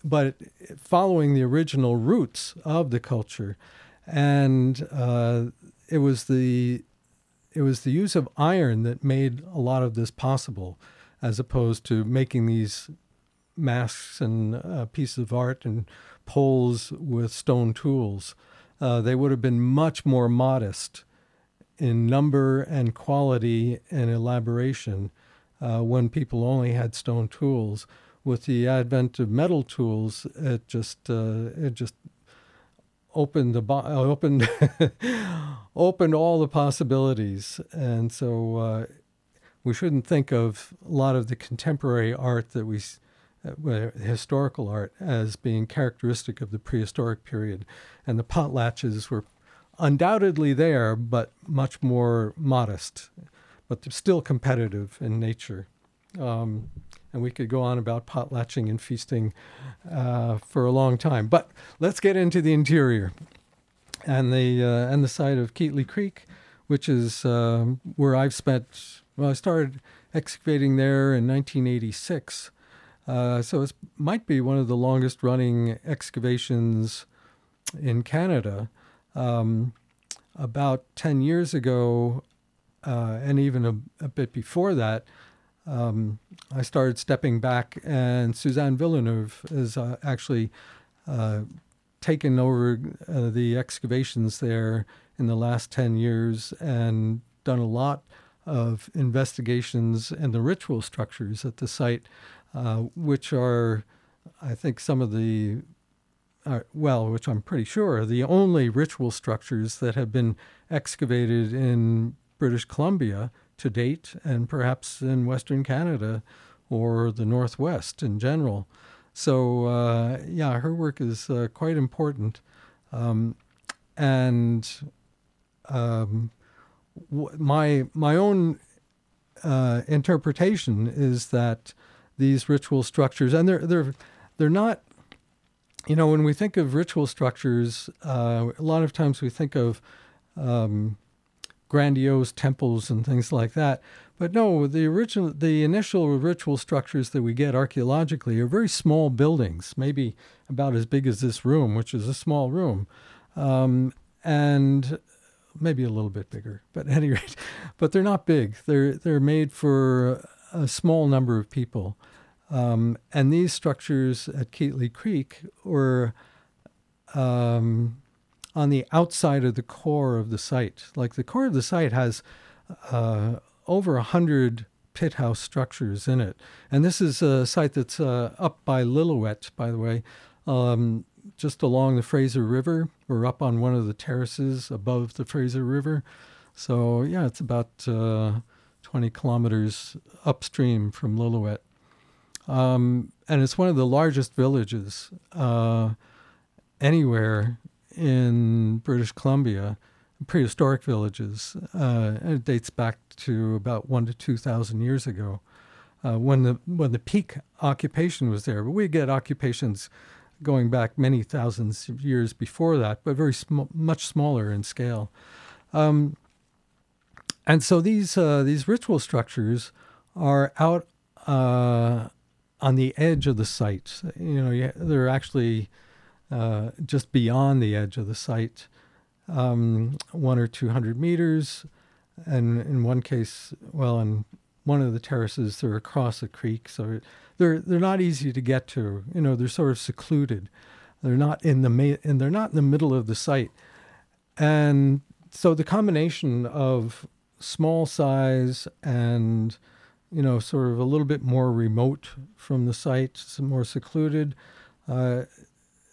but following the original roots of the culture, and uh, it was the it was the use of iron that made a lot of this possible, as opposed to making these masks and uh, pieces of art and poles with stone tools. Uh, they would have been much more modest in number and quality and elaboration uh, when people only had stone tools. With the advent of metal tools, it just uh, it just opened the bo- opened opened all the possibilities, and so uh, we shouldn't think of a lot of the contemporary art that we uh, historical art as being characteristic of the prehistoric period. And the potlatches were undoubtedly there, but much more modest, but still competitive in nature. Um, and we could go on about potlatching and feasting uh, for a long time. But let's get into the interior and the uh, and the site of Keatley Creek, which is uh, where I've spent. Well, I started excavating there in 1986, uh, so it might be one of the longest running excavations in Canada. Um, about 10 years ago, uh, and even a, a, bit before that, um, I started stepping back, and Suzanne Villeneuve has uh, actually uh, taken over uh, the excavations there in the last 10 years and done a lot of investigations and the ritual structures at the site uh, which are, I think, some of the, uh, well, which I'm pretty sure are the only ritual structures that have been excavated in British Columbia to date, and perhaps in Western Canada or the Northwest in general. So, uh, yeah, her work is uh, quite important. Um, and um, w- my my own uh, interpretation is that these ritual structures, and they're they're they're not. You know, when we think of ritual structures, uh, a lot of times we think of um, grandiose temples and things like that. But no, the original, the initial ritual structures that we get archaeologically are very small buildings, maybe about as big as this room, which is a small room, um, and maybe a little bit bigger. But at any rate, but they're not big. They're they're made for a small number of people. Um, and these structures at Keatley Creek were um, on the outside of the core of the site. Like the core of the site has uh, over a hundred pit house structures in it, and this is a site that's uh, up by Lillooet, by the way, um, just along the Fraser River. We're up on one of the terraces above the Fraser River, so yeah, it's about uh, 20 kilometers upstream from Lillooet. Um, and it's one of the largest villages uh, anywhere in British Columbia, prehistoric villages. Uh, it dates back to about one to two thousand years ago, uh, when the when the peak occupation was there. But we get occupations going back many thousands of years before that, but very sm- much smaller in scale. Um, and so these uh, these ritual structures are out uh, on the edge of the site. You know, they're actually uh, just beyond the edge of the site, um, one or two hundred meters, and in one case, well, in one of the terraces, they're across a creek, so they're they're not easy to get to. You know, they're sort of secluded. They're not in the ma- and they're not in the middle of the site, and so the combination of small size and you know sort of a little bit more remote from the site, some more secluded. Uh,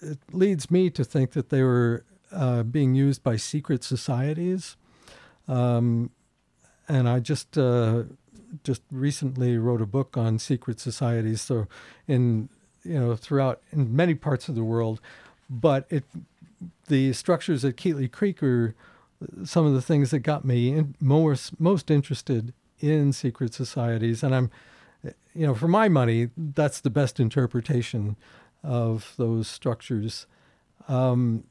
it leads me to think that they were uh, being used by secret societies, um, and I just uh, just recently wrote a book on secret societies. So in you know throughout in many parts of the world, but it the structures at Keatley Creek are some of the things that got me in, most most interested in secret societies, and I'm, you know, for my money, that's the best interpretation of those structures, um,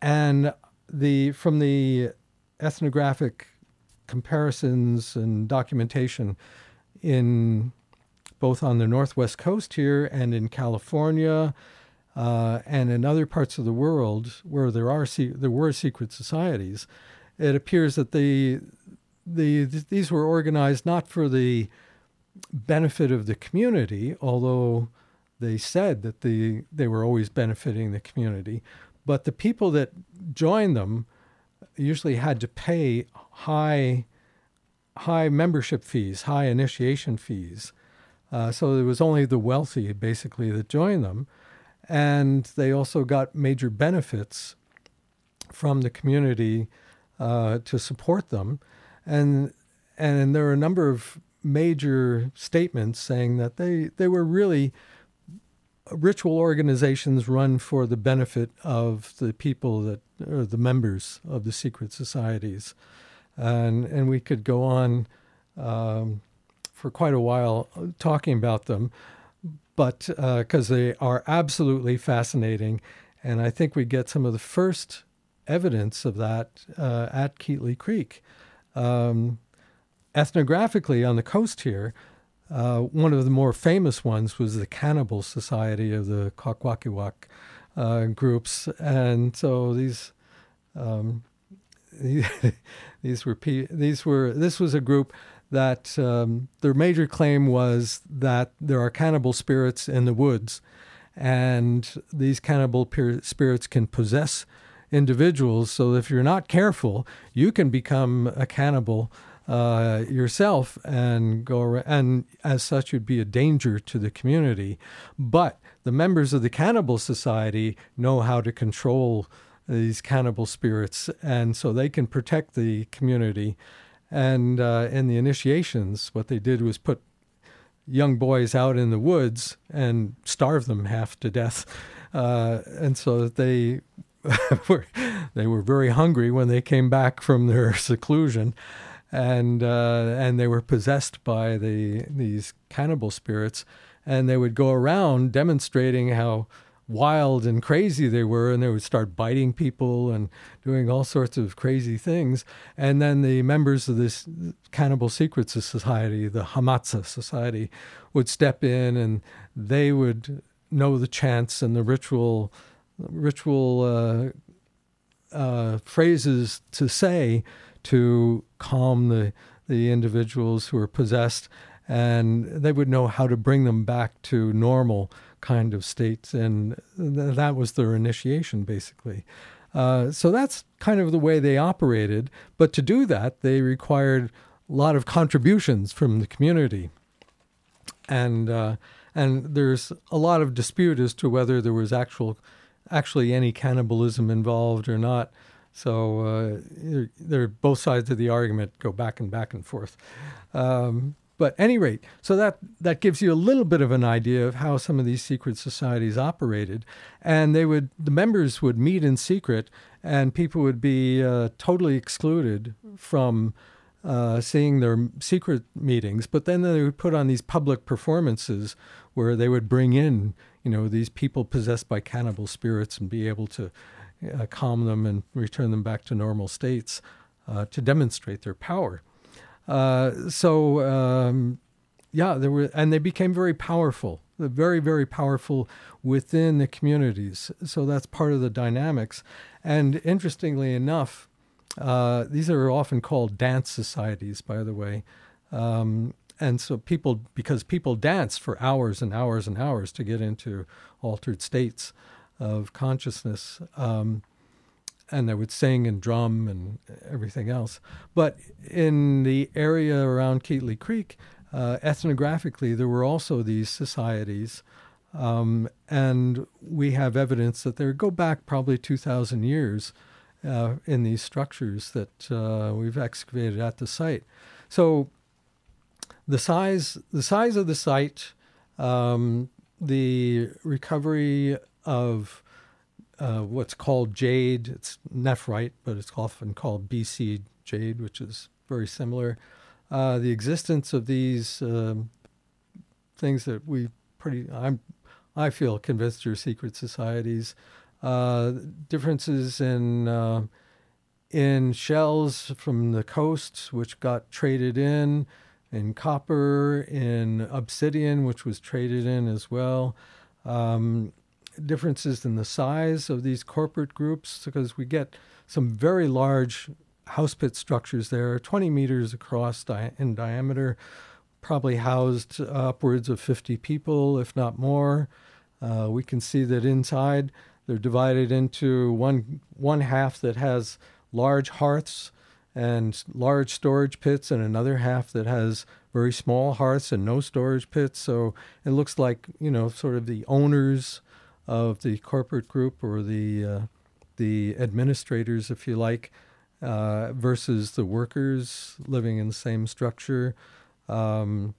and the from the ethnographic comparisons and documentation in both on the northwest coast here and in California uh, and in other parts of the world where there are there were secret societies, it appears that the the these were organized not for the benefit of the community, although they said that the they were always benefiting the community, but the people that joined them usually had to pay high high membership fees, high initiation fees. Uh, so it was only the wealthy basically that joined them and they also got major benefits from the community uh, to support them, and and there are a number of major statements saying that they they were really ritual organizations run for the benefit of the people that the members of the secret societies, and and we could go on um, for quite a while talking about them but because uh, they are absolutely fascinating. And I think we get some of the first evidence of that uh, at Keatley Creek. Um, ethnographically, on the coast here, uh, one of the more famous ones was the Cannibal Society of the Kwakwaka'wakw uh, groups. And so these. Um, these were these were this was a group that um, their major claim was that there are cannibal spirits in the woods, and these cannibal spirits can possess individuals. So if you're not careful, you can become a cannibal uh, yourself and go around, and as such, you'd be a danger to the community. But the members of the cannibal society know how to control these cannibal spirits, and so they can protect the community. And uh, in the initiations, what they did was put young boys out in the woods and starve them half to death. Uh, and so they were they were very hungry when they came back from their seclusion, and uh, and they were possessed by the these cannibal spirits, and they would go around demonstrating how wild and crazy they were, and they would start biting people and doing all sorts of crazy things. And then the members of this Cannibal Secrets Society, the Hamatsa Society, would step in and they would know the chants and the ritual ritual uh, uh, phrases to say to calm the the individuals who are possessed, and they would know how to bring them back to normal kind of states, and th- that was their initiation, basically. Uh, so that's kind of the way they operated. But to do that, they required a lot of contributions from the community, and uh, and there's a lot of dispute as to whether there was actual actually any cannibalism involved or not. So uh, there, both sides of the argument go back and back and forth. Um, but any rate, so that that gives you a little bit of an idea of how some of these secret societies operated, and they would the members would meet in secret, and people would be uh, totally excluded from uh, seeing their secret meetings. But then they would put on these public performances where they would bring in you know these people possessed by cannibal spirits and be able to uh, calm them and return them back to normal states uh, to demonstrate their power. Uh, so um, yeah, there were, and they became very powerful, very very powerful within the communities. So that's part of the dynamics. And interestingly enough, uh, these are often called dance societies, by the way. Um, and so people, because people dance for hours and hours and hours to get into altered states of consciousness. Um, and they would sing and drum and everything else. But in the area around Keatley Creek, uh, ethnographically, there were also these societies. Um, and we have evidence that they go back probably 2,000 years uh, in these structures that uh, we've excavated at the site. So the size, the size of the site, um, the recovery of uh, what's called jade. It's nephrite, but it's often called BC jade, which is very similar. Uh, the existence of these um, things that we pretty, I'm, I feel convinced are secret societies. Uh, differences in uh, in shells from the coast, which got traded in, in copper, in obsidian, which was traded in as well. Um, differences in the size of these corporate groups because we get some very large house pit structures there, 20 meters across di- in diameter, probably housed upwards of 50 people, if not more. Uh, we can see that inside they're divided into one one half that has large hearths and large storage pits, and another half that has very small hearths and no storage pits. So it looks like you know sort of the owners of the corporate group or the uh, the administrators, if you like, uh, versus the workers living in the same structure, um,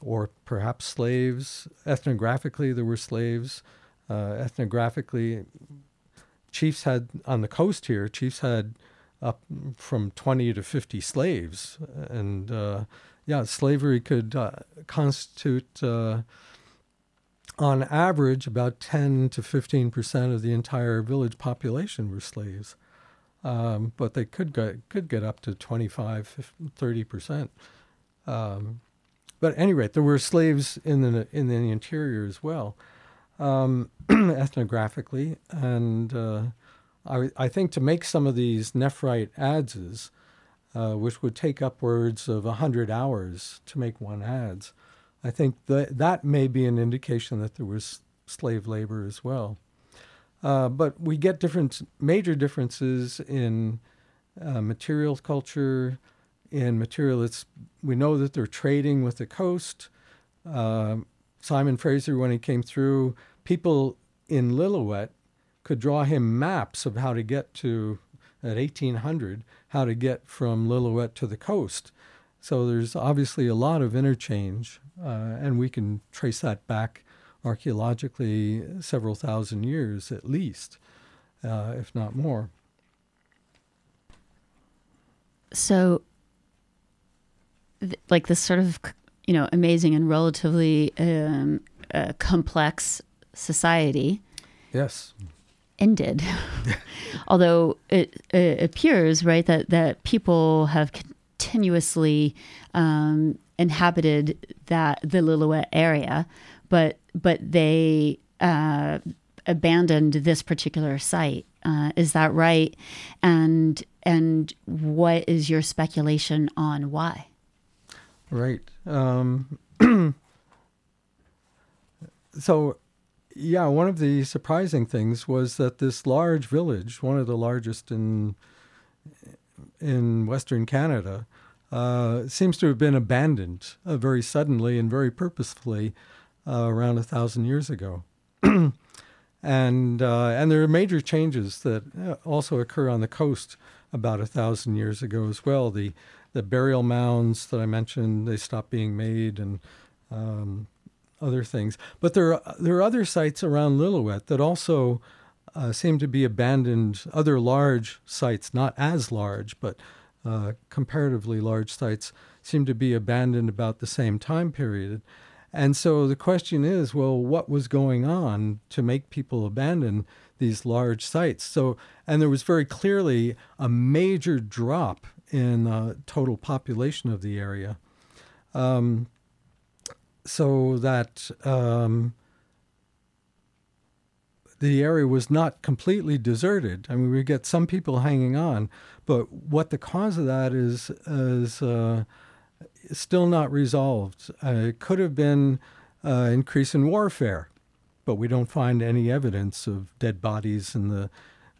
or perhaps slaves. Ethnographically, there were slaves. Uh, ethnographically, chiefs had on the coast here. Chiefs had up from twenty to fifty slaves, and uh, yeah, slavery could uh, constitute uh, on average, about 10 to 15 percent of the entire village population were slaves. Um, but they could get, could get up to 25, 30 percent. Um, but at any rate, there were slaves in the, in the interior as well, um, ethnographically. And uh, I, I, think to make some of these nephrite adzes, uh, which would take upwards of 100 hours to make one adze, I think that that may be an indication that there was slave labor as well. Uh, but we get different major differences in uh, materials culture, in material. It's, we know that they're trading with the coast. Uh, Simon Fraser, when he came through, people in Lillooet could draw him maps of how to get to, at 1800, how to get from Lillooet to the coast. So there's obviously a lot of interchange, uh, and we can trace that back archaeologically several thousand years at least, uh, if not more. So, th- like this sort of, you know, amazing and relatively um, uh, complex society. Yes. Ended, although it, it, appears right that that people have continuously um, inhabited that the Lillooet area, but but they uh, abandoned this particular site. Uh, is that right? And and what is your speculation on why? Right. Um, so, yeah, one of the surprising things was that this large village, one of the largest in in Western Canada uh, seems to have been abandoned uh, very suddenly and very purposefully uh, around a thousand years ago. and uh, and there are major changes that uh, also occur on the coast about a thousand years ago as well. The the burial mounds that I mentioned, they stopped being made, and um, other things. But there are, there are other sites around Lillooet that also uh, seem to be abandoned, other large sites, not as large, but uh, comparatively large sites, seem to be abandoned about the same time period. And so the question is well, what was going on to make people abandon these large sites? So, and there was very clearly a major drop in the total population of the area. Um, so that um, the area was not completely deserted. I mean, we get some people hanging on, but what the cause of that is is uh, still not resolved. Uh, it could have been uh, increase in warfare, but we don't find any evidence of dead bodies in the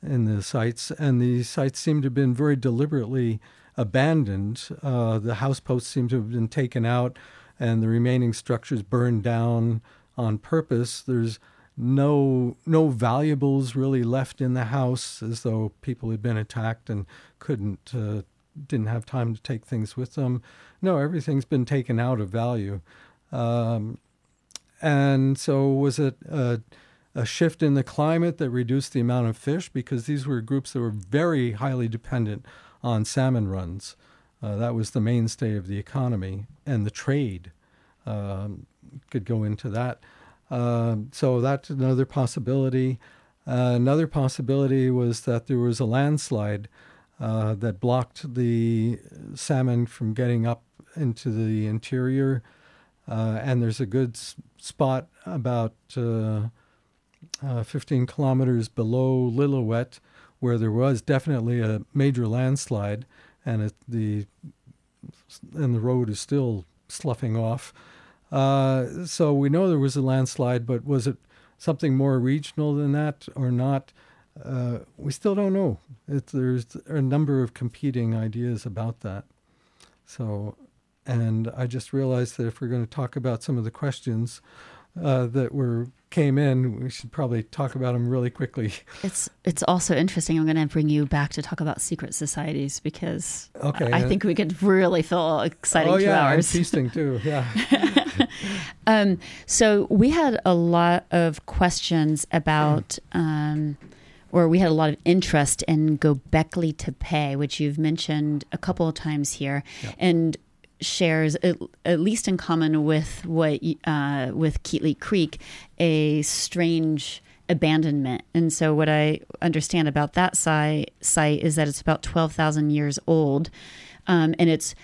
in the sites, and the sites seem to have been very deliberately abandoned. Uh, the house posts seem to have been taken out, and the remaining structures burned down on purpose. There's no no valuables really left in the house, as though people had been attacked and couldn't uh, didn't have time to take things with them. No, everything's been taken out of value, um, and so was it a, a shift in the climate that reduced the amount of fish because these were groups that were very highly dependent on salmon runs. Uh, that was the mainstay of the economy and the trade. Um, could go into that. Uh, so that's another possibility. Uh, another possibility was that there was a landslide uh, that blocked the salmon from getting up into the interior. Uh, and there's a good s- spot about uh, 15 kilometers below Lillooet where there was definitely a major landslide, and it, the and the road is still sloughing off. Uh, so we know there was a landslide, but was it something more regional than that or not? Uh, we still don't know. It, there's a number of competing ideas about that. So, and I just realized that if we're going to talk about some of the questions uh, that were came in, we should probably talk about them really quickly. It's it's also interesting. I'm going to bring you back to talk about secret societies because okay, I, I think we could really fill exciting oh, two yeah, hours. and feasting too. Yeah. um, so we had a lot of questions about. Um, or we had a lot of interest in Gobekli Tepe, which you've mentioned a couple of times here, Yeah. and shares at, at least in common with what uh, with Keatley Creek a strange abandonment. And so what I understand about that site site is that it's about twelve thousand years old, um, and it's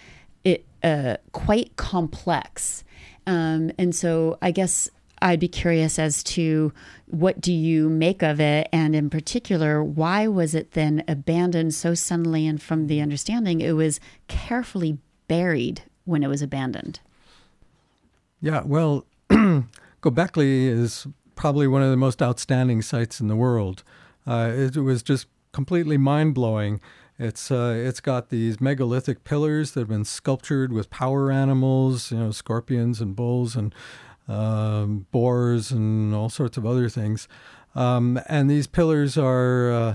it uh, quite complex. Um, and so I guess I'd be curious as to what do you make of it, and in particular, why was it then abandoned so suddenly? And from the understanding, it was carefully buried when it was abandoned. Yeah, well, Gobekli is probably one of the most outstanding sites in the world. Uh, it was just completely mind blowing. It's uh, it's got these megalithic pillars that have been sculptured with power animals, you know, scorpions and bulls and um, boars and all sorts of other things. Um, and these pillars are uh,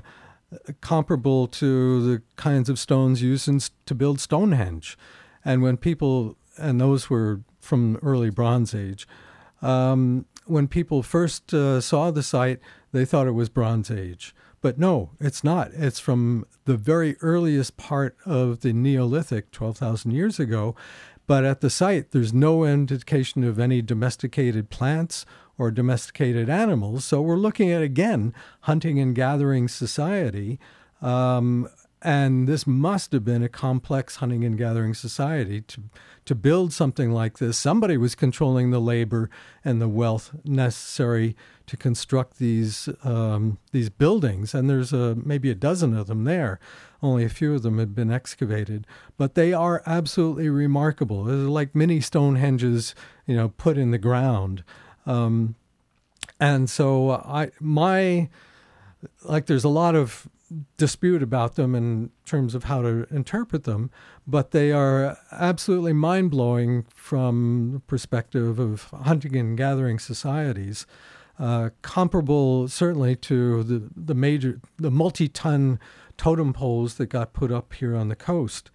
comparable to the kinds of stones used in, to build Stonehenge. And when people, and those were from early Bronze Age, um, when people first uh, saw the site, they thought it was Bronze Age. But no, it's not. It's from the very earliest part of the Neolithic, 12,000 years ago. But at the site, there's no indication of any domesticated plants or domesticated animals. So we're looking at, again, hunting and gathering society. Um, and this must have been a complex hunting and gathering society to, to build something like this. Somebody was controlling the labor and the wealth necessary to construct these um, these buildings, and there's a, maybe a dozen of them there. Only a few of them have been excavated, but they are absolutely remarkable. They're like mini Stonehenges, you know, put in the ground. Um, and so I my like there's a lot of dispute about them in terms of how to interpret them, but they are absolutely mind blowing from the perspective of hunting and gathering societies. Uh, comparable certainly to the, the major the multi-ton totem poles that got put up here on the coast.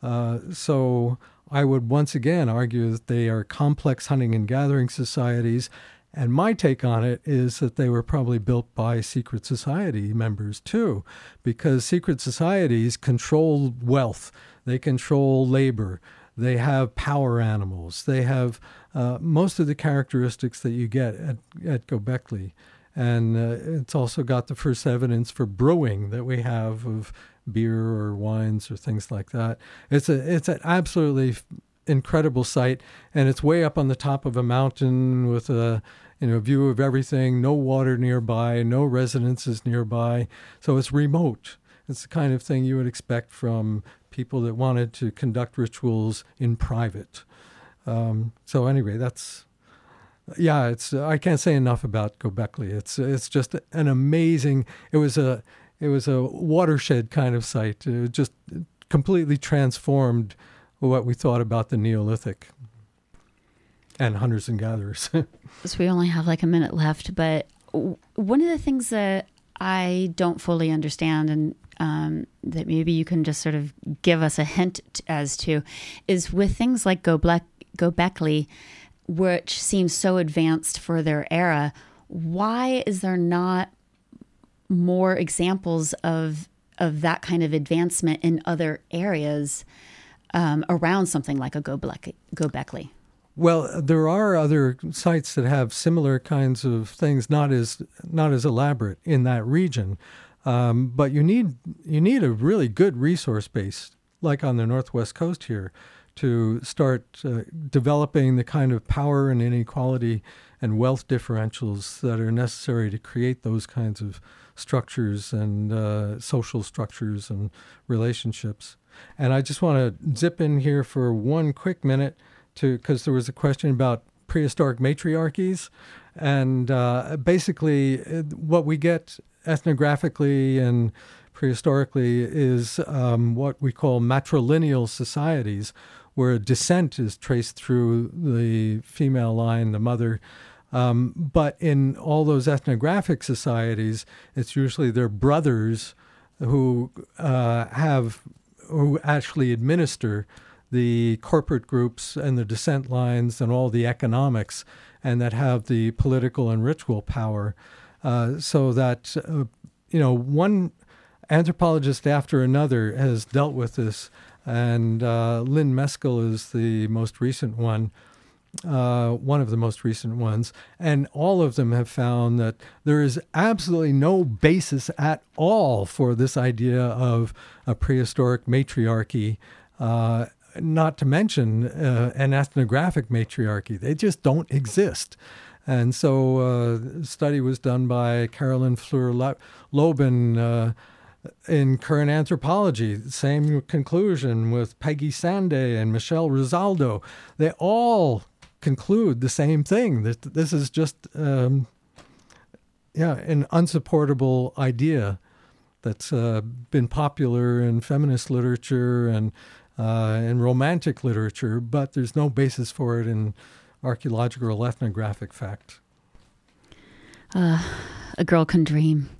Uh, so I would once again argue that they are complex hunting and gathering societies. And my take on it is that they were probably built by secret society members too, because secret societies control wealth, they control labor, they have power animals, they have uh, most of the characteristics that you get at, at Gobekli. And uh, it's also got the first evidence for brewing that we have of beer or wines or things like that. It's a it's an absolutely incredible site, and it's way up on the top of a mountain with a you know view of everything. No water nearby, no residences nearby, so it's remote. It's the kind of thing you would expect from people that wanted to conduct rituals in private. Um, so anyway, that's yeah. It's I can't say enough about Gobekli. It's it's just an amazing. It was a it was a watershed kind of site. It just completely transformed what we thought about the Neolithic and hunters and gatherers. so we only have like a minute left, but one of the things that I don't fully understand and um, that maybe you can just sort of give us a hint as to is with things like Göbekli, Gobekli, which seems so advanced for their era, why is there not more examples of of that kind of advancement in other areas um, around something like a Gobekli. Gobekli. Well, there are other sites that have similar kinds of things, not as not as elaborate in that region, um, but you need you need a really good resource base, like on the northwest coast here, to start uh, developing the kind of power and inequality and wealth differentials that are necessary to create those kinds of structures and uh, social structures and relationships. And I just want to zip in here for one quick minute to because there was a question about prehistoric matriarchies, and uh, basically uh, what we get ethnographically and prehistorically is um, what we call matrilineal societies, where descent is traced through the female line, the mother, um, but in all those ethnographic societies, it's usually their brothers who uh, have who actually administer the corporate groups and the descent lines and all the economics, and that have the political and ritual power, uh, so that uh, you know one anthropologist after another has dealt with this, and uh, Lynn Meskell is the most recent one uh, one of the most recent ones, and all of them have found that there is absolutely no basis at all for this idea of a prehistoric matriarchy. Uh, not to mention uh, an ethnographic matriarchy; they just don't exist. And so, uh, study was done by Carolyn Fleur Lobin uh, in current anthropology, same conclusion with Peggy Sanday and Michelle Rosaldo. They all conclude the same thing that this is just um, yeah an unsupportable idea that's uh, been popular in feminist literature and uh, in romantic literature, but there's no basis for it in archaeological or ethnographic fact. Uh, a girl can dream.